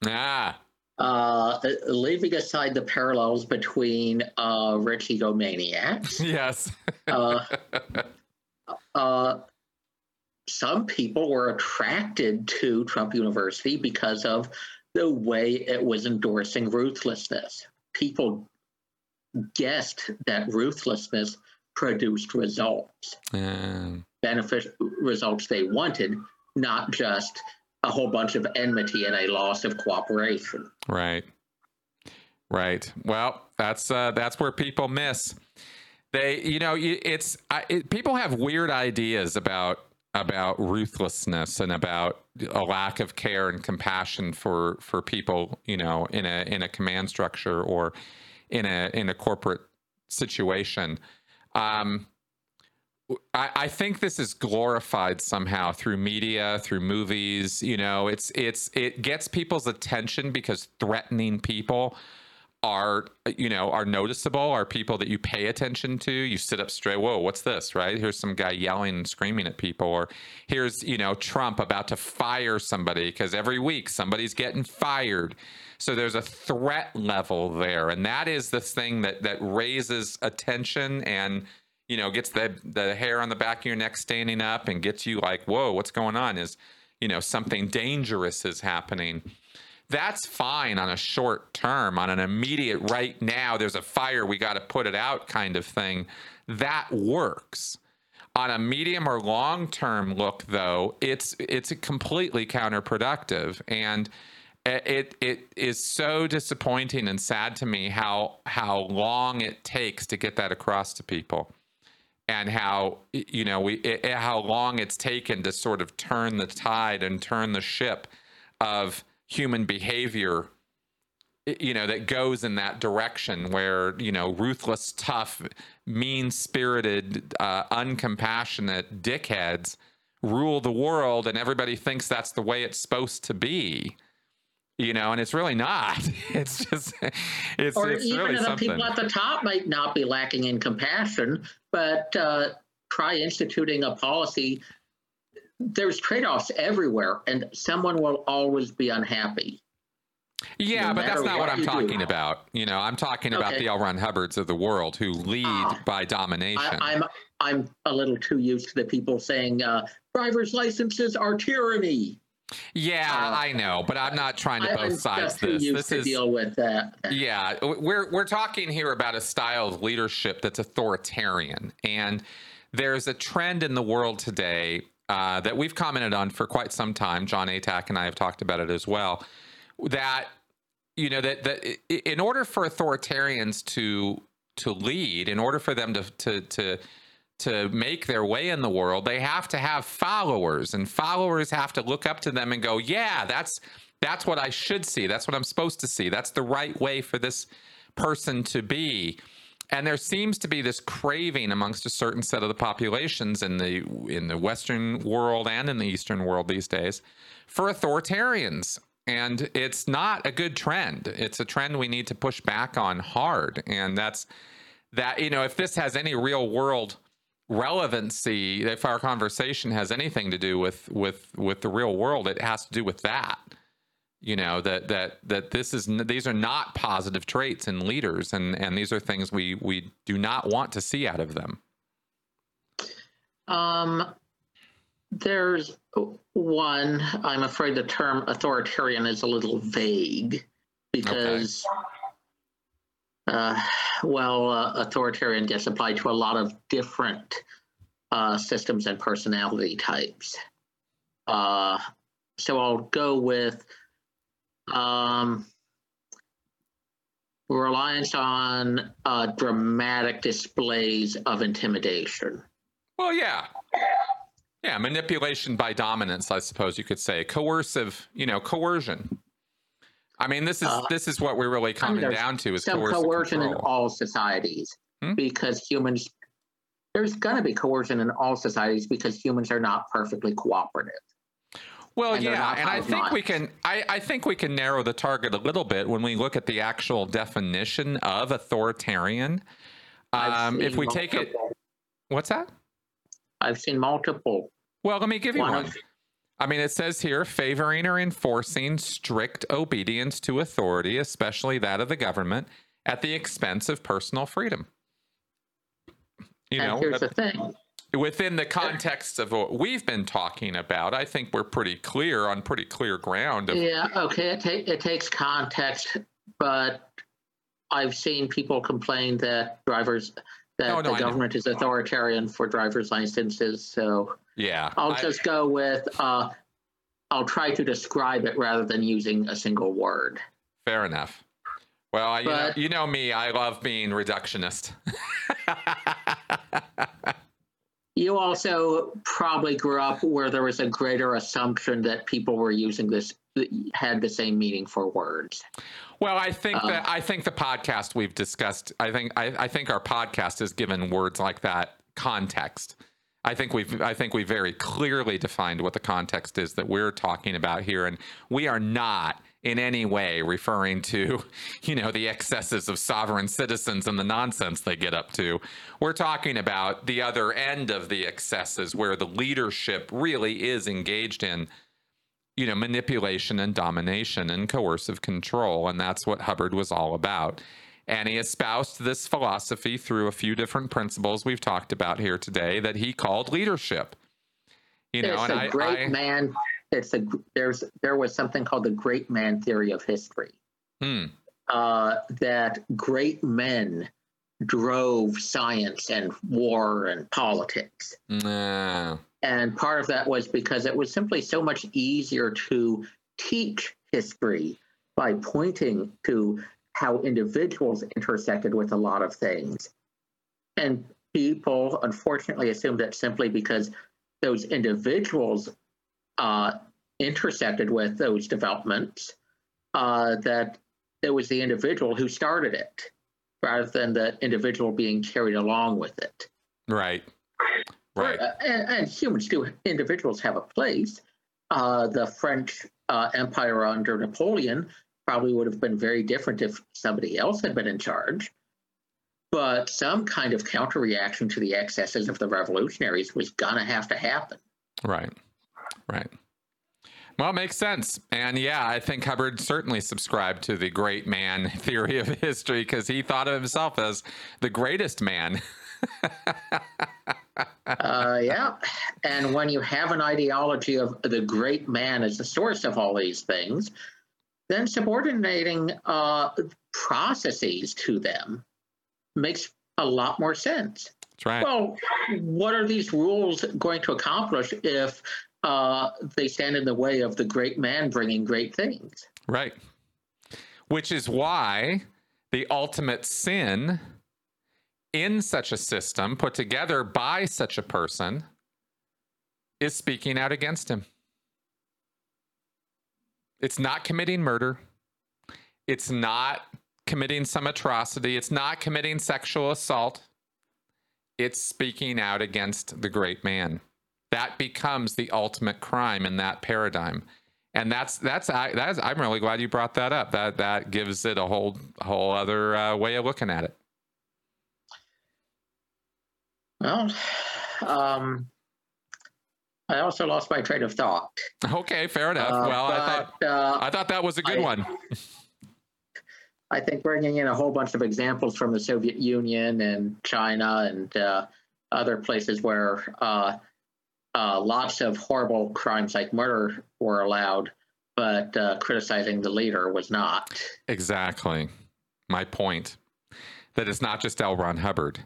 Ah. Uh, leaving aside the parallels between uh, rich egomaniacs. Yes. uh, uh, some people were attracted to Trump University because of the way it was endorsing ruthlessness. People guessed that ruthlessness produced results, Mm. benefit results they wanted, not just a whole bunch of enmity and a loss of cooperation. Right. Right. Well, that's uh, that's where people miss. They, you know, it's I, it, people have weird ideas about about ruthlessness and about a lack of care and compassion for for people, you know, in a in a command structure or in a in a corporate situation. Um, I, I think this is glorified somehow through media, through movies. You know, it's it's it gets people's attention because threatening people are you know are noticeable are people that you pay attention to. You sit up straight whoa what's this? Right? Here's some guy yelling and screaming at people or here's you know trump about to fire somebody because every week somebody's getting fired. So there's a threat level there and that is the thing that that raises attention and you know gets the the hair on the back of your neck standing up and gets you like whoa what's going on? is you know something dangerous is happening. That's fine on a short term on an immediate right now there's a fire we got to put it out kind of thing. That works. On a medium or long term look though it's it's completely counterproductive. And it it is so disappointing and sad to me how how long it takes to get that across to people and how you know we it, how long it's taken to sort of turn the tide and turn the ship of human behavior you know that goes in that direction where you know ruthless tough mean spirited uh, uncompassionate dickheads rule the world and everybody thinks that's the way it's supposed to be you know and it's really not. It's just it's, or it's even really the something. people at the top might not be lacking in compassion, but uh, try instituting a policy. There's trade-offs everywhere, and someone will always be unhappy. Yeah, no but that's not what what I'm you do. talking about. You know, I'm talking about the L. Ron Hubbards of the world who lead Ah. by domination. I, I'm I'm a little too used to the people saying uh, driver's licenses are tyranny. Yeah, uh, I know, but I'm not trying to both sides this. This to is deal with that. yeah, we're we're talking here about a style of leadership that's authoritarian, and there's a trend in the world today uh, that we've commented on for quite some time. John Atack and I have talked about it as well. That you know that that in order for authoritarians to to lead, in order for them to to to to make their way in the world, they have to have followers, and followers have to look up to them and go, "Yeah, that's that's what I should see. That's what I'm supposed to see. That's the right way for this person to be." And there seems to be this craving amongst a certain set of the populations in the in the Western world and in the Eastern world these days for authoritarians. And it's not a good trend. It's a trend we need to push back on hard. And that's that, you know, if this has any real world relevancy, if our conversation has anything to do with with with the real world, it has to do with that. You know that that that this is these are not positive traits in leaders, and and these are things we we do not want to see out of them. Um, there's one. I'm afraid the term authoritarian is a little vague because, uh, well, uh, authoritarian gets applied to a lot of different uh, systems and personality types. Uh, so I'll go with um, reliance on uh, dramatic displays of intimidation. Well, yeah. Yeah, manipulation by dominance, I suppose you could say. Coercive, you know, coercion. I mean, this is Uh, this is what we're really coming down to is some coercion in all societies Hmm? because humans there's going to be coercion in all societies because humans are not perfectly cooperative. Well, And yeah, and I think we can. I, I think we can narrow the target a little bit when we look at the actual definition of authoritarian. Um, if we take it, what's that? I've seen multiple. Well, let me give you One one. I mean, it says here favoring or enforcing strict obedience to authority, especially that of the government, at the expense of personal freedom. You and know, here's the thing. within the context of what we've been talking about, I think we're pretty clear on pretty clear ground. Of, Yeah, okay, it, ta- it takes context, but I've seen people complain that drivers that Oh, no, the government is authoritarian for driver's licenses. So yeah, I'll I- just go with uh, I'll try to describe it rather than using a single word. fair enough. Well, you, know, you know me, I love being reductionist. You also probably grew up where there was a greater assumption that people were using this had the same meaning for words. Well, I think Um, that I think the podcast we've discussed. I think I, I think our podcast has given words like that context. I think we've I think we very clearly defined what the context is that we're talking about here, and we are not in any way referring to you know the excesses of sovereign citizens and the nonsense they get up to. We're talking about the other end of the excesses where the leadership really is engaged in you know, manipulation and domination and coercive control. And that's what Hubbard was all about. And he espoused this philosophy through a few different principles we've talked about here today that he called leadership. You know, it's and a I, great I man. It's a there's there was something called the great man theory of history. hmm, uh, that great men drove science and war and politics. nah, And part of that was because it was simply so much easier to teach history by pointing to how individuals intersected with a lot of things. And people unfortunately assume that simply because those individuals uh, intersected with those developments, uh, that it was the individual who started it rather than the individual being carried along with it. right, right, Uh, and, and humans do, individuals have a place. Uh, the French uh, Empire under Napoleon probably would have been very different if somebody else had been in charge. But some kind of counter reaction to the excesses of the revolutionaries was going to have to happen. right, right. Well, it makes sense. And yeah, I think Hubbard certainly subscribed to the great man theory of history because he thought of himself as the greatest man. Uh, yeah. And when you have an ideology of the great man as the source of all these things, then subordinating uh, processes to them makes a lot more sense. That's right. Well, what are these rules going to accomplish if uh, they stand in the way of the great man bringing great things? Right. Which is why the ultimate sin in such a system put together by such a person is speaking out against him. It's not committing murder. It's not committing some atrocity. It's not committing sexual assault. It's speaking out against the great man. That becomes the ultimate crime in that paradigm and that's that's I that's I'm really glad you brought that up. That that gives it a whole whole other uh, way of looking at it. Well, um, I also lost my train of thought. Okay, fair enough. Uh, well, I thought uh, I thought that was a good I- one. I think bringing in a whole bunch of examples from the Soviet Union and China and uh, other places where uh, uh, lots of horrible crimes like murder were allowed, but uh, criticizing the leader was not. Exactly. My point that it's not just L. Ron Hubbard.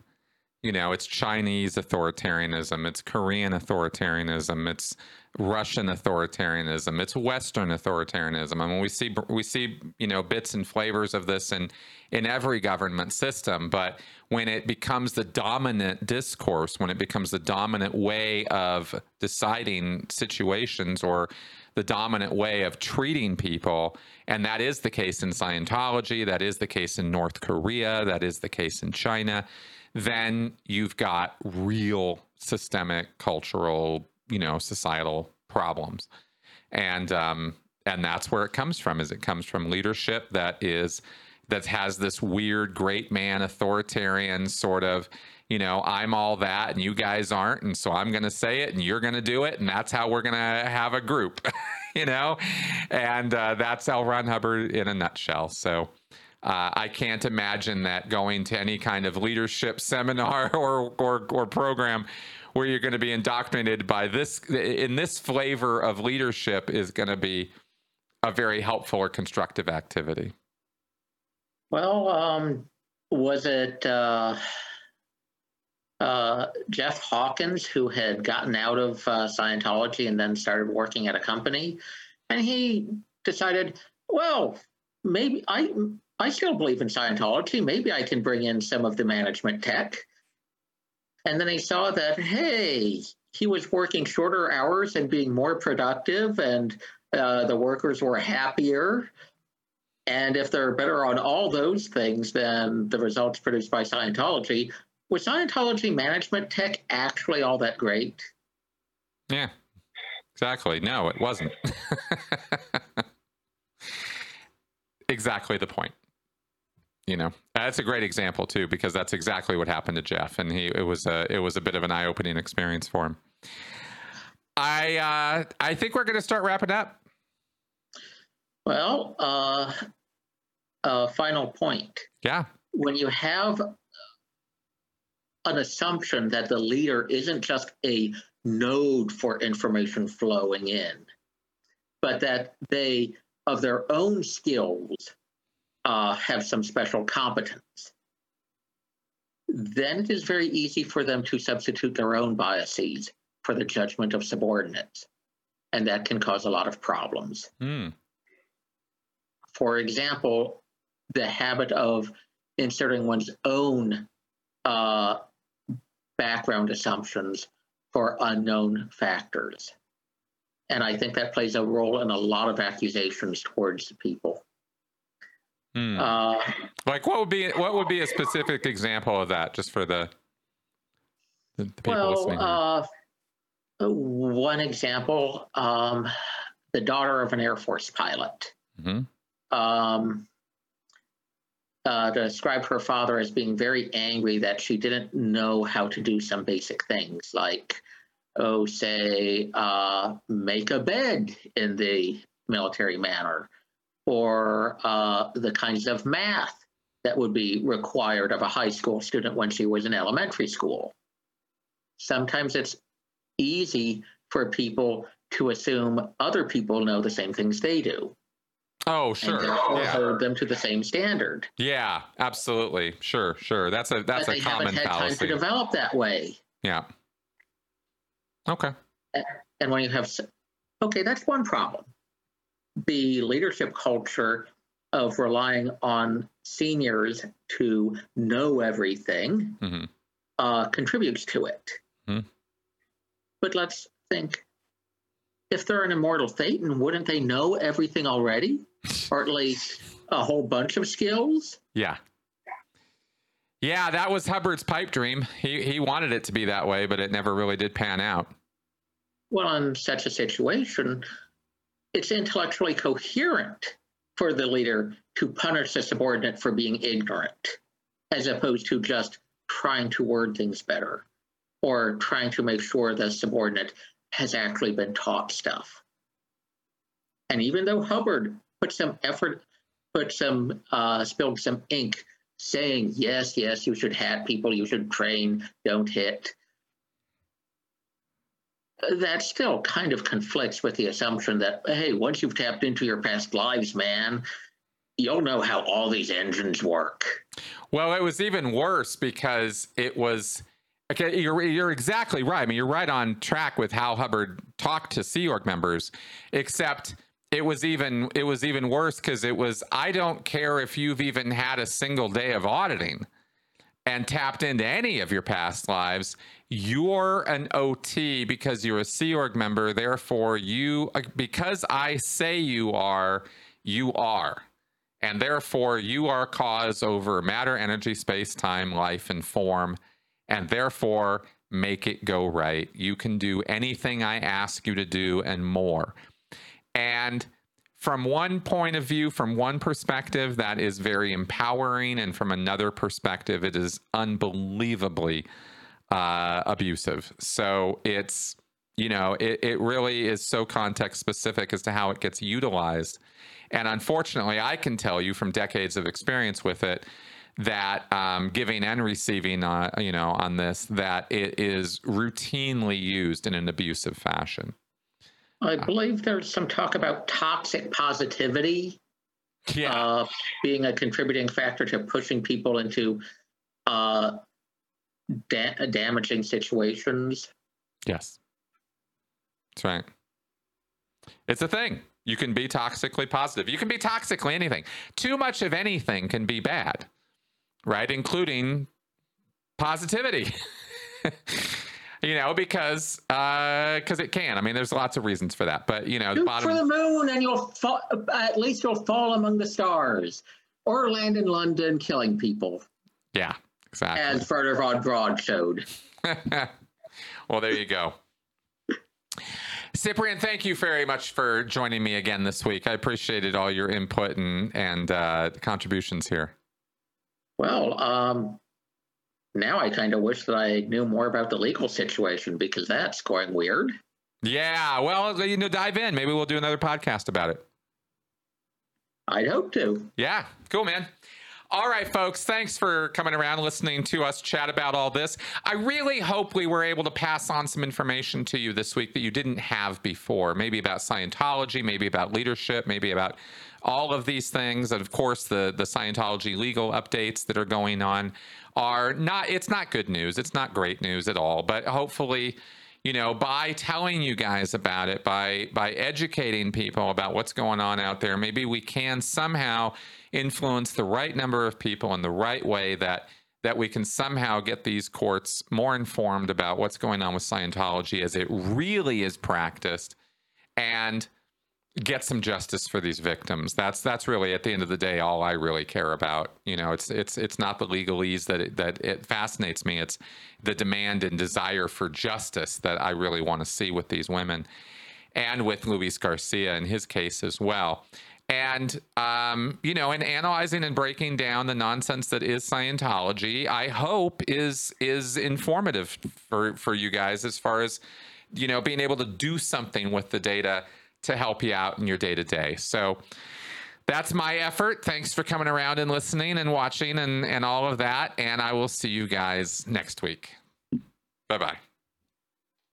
You know, it's Chinese authoritarianism, it's Korean authoritarianism, it's Russian authoritarianism. It's Western authoritarianism. I mean, we see we see you know bits and flavors of this in in every government system. But when it becomes the dominant discourse, when it becomes the dominant way of deciding situations or the dominant way of treating people, and that is the case in Scientology, that is the case in North Korea, that is the case in China, then you've got real systemic cultural you know societal problems. And um and that's where it comes from is it comes from leadership that is that has this weird great man authoritarian sort of you know i'm all that and you guys aren't and so i'm going to say it and you're going to do it and that's how we're going to have a group you know? And uh, that's L. Ron Hubbard in a nutshell. So uh, I can't imagine that going to any kind of leadership seminar or, or, or program where you're going to be indoctrinated by this in this flavor of leadership is going to be a very helpful or constructive activity. Well, um, was it uh, uh, Jeff Hawkins who had gotten out of uh, Scientology and then started working at a company, and he decided, well, maybe I I still believe in Scientology. Maybe I can bring in some of the management tech. And then he saw that, hey, he was working shorter hours and being more productive, and uh, the workers were happier. And if they're better on all those things than the results produced by Scientology, was Scientology management tech actually all that great? Yeah, exactly. No, it wasn't. exactly the point you know that's a great example too because that's exactly what happened to jeff and he it was a it was a bit of an eye-opening experience for him. I uh i think we're going to start wrapping up. Well uh uh final point. Yeah. When you have an assumption that the leader isn't just a node for information flowing in but that they of their own skills uh, have some special competence, then it is very easy for them to substitute their own biases for the judgment of subordinates. And that can cause a lot of problems. Mm. For example, the habit of inserting one's own uh, background assumptions for unknown factors. And I think that plays a role in a lot of accusations towards people. Hmm. Uh, like what would be what would be a specific example of that, just for the, the, the people well, listening? Uh, one example: um, the daughter of an Air Force pilot. Mm-hmm. Um, uh, described her father as being very angry that she didn't know how to do some basic things like, oh, say, uh, make a bed in the military manner or uh, the kinds of math that would be required of a high school student when she was in elementary school. Sometimes it's easy for people to assume other people know the same things they do. Oh, sure. And yeah. hold them to the same standard. Yeah, absolutely. Sure, sure. That's a that's but a common haven't had fallacy. time to develop that way. Yeah. Okay. And when you have, okay, that's one problem the leadership culture of relying on seniors to know everything mm-hmm. uh, contributes to it. Mm-hmm. But let's think if they're an immortal Thetan, wouldn't they know everything already? or at least a whole bunch of skills? Yeah. Yeah, that was Hubbard's pipe dream. He he wanted it to be that way, but it never really did pan out. Well, in such a situation, it's intellectually coherent for the leader to punish the subordinate for being ignorant, as opposed to just trying to word things better or trying to make sure the subordinate has actually been taught stuff. And even though Hubbard put some effort, put some, uh, spilled some ink saying, yes, yes, you should have people, you should train, don't hit, that still kind of conflicts with the assumption that, hey, once you've tapped into your past lives, man, you'll know how all these engines work. Well, it was even worse because it was Okay, you're you're exactly right. I mean, you're right on track with how Hubbard talked to Sea Org members, except it was even it was even worse because it was I don't care if you've even had a single day of auditing and tapped into any of your past lives. You're an OT because you're a Sea Org member. Therefore, you because I say you are, you are. And therefore, you are cause over matter, energy, space, time, life, and form and therefore make it go right. You can do anything I ask you to do and more. And from one point of view, from one perspective, that is very empowering. And from another perspective, it is unbelievably uh, abusive. So it's, you know, it, it really is so context specific as to how it gets utilized. And unfortunately, I can tell you from decades of experience with it that um, giving and receiving, uh, you know, on this, that it is routinely used in an abusive fashion. I believe there's some talk about toxic positivity yeah. uh, being a contributing factor to pushing people into uh, da- damaging situations. Yes. That's right. It's a thing. You can be toxically positive. You can be toxically anything. Too much of anything can be bad right? Including positivity. you know, because because uh, it can. I mean, there's lots of reasons for that, but you know, Shoot bottom... for the moon, and you'll fall. At least you'll fall among the stars, or land in London, killing people. Yeah, exactly. As Wernher von Braun showed. well, there you go. Cyprian, thank you very much for joining me again this week. I appreciated all your input and and uh, contributions here. Well, um, now I kind of wish that I knew more about the legal situation because that's going weird. Yeah, well, uh, you know, dive in. Maybe we'll do another podcast about it. I'd hope to. Yeah, cool, man. All right, folks, thanks for coming around listening to us chat about all this. I really hope we were able to pass on some information to you this week that you didn't have before, maybe about Scientology, maybe about leadership, maybe about all of these things, and of course the the Scientology legal updates that are going on are not. It's not good news. It's not great news at all. But hopefully, you know, by telling you guys about it, by by educating people about what's going on out there, maybe we can somehow influence the right number of people in the right way that that we can somehow get these courts more informed about what's going on with Scientology as it really is practiced and get some justice for these victims. That's that's really at the end of the day all I really care about. You know, it's it's it's not the legalese that it, that it fascinates me. It's the demand and desire for justice that I really want to see with these women, and with Luis Garcia in his case as well. And um, you know, in analyzing and breaking down the nonsense that is Scientology, I hope is is informative for for you guys as far as you know being able to do something with the data to help you out in your day to day. So that's my effort. Thanks for coming around and listening and watching and, and all of that. And I will see you guys next week. Bye bye.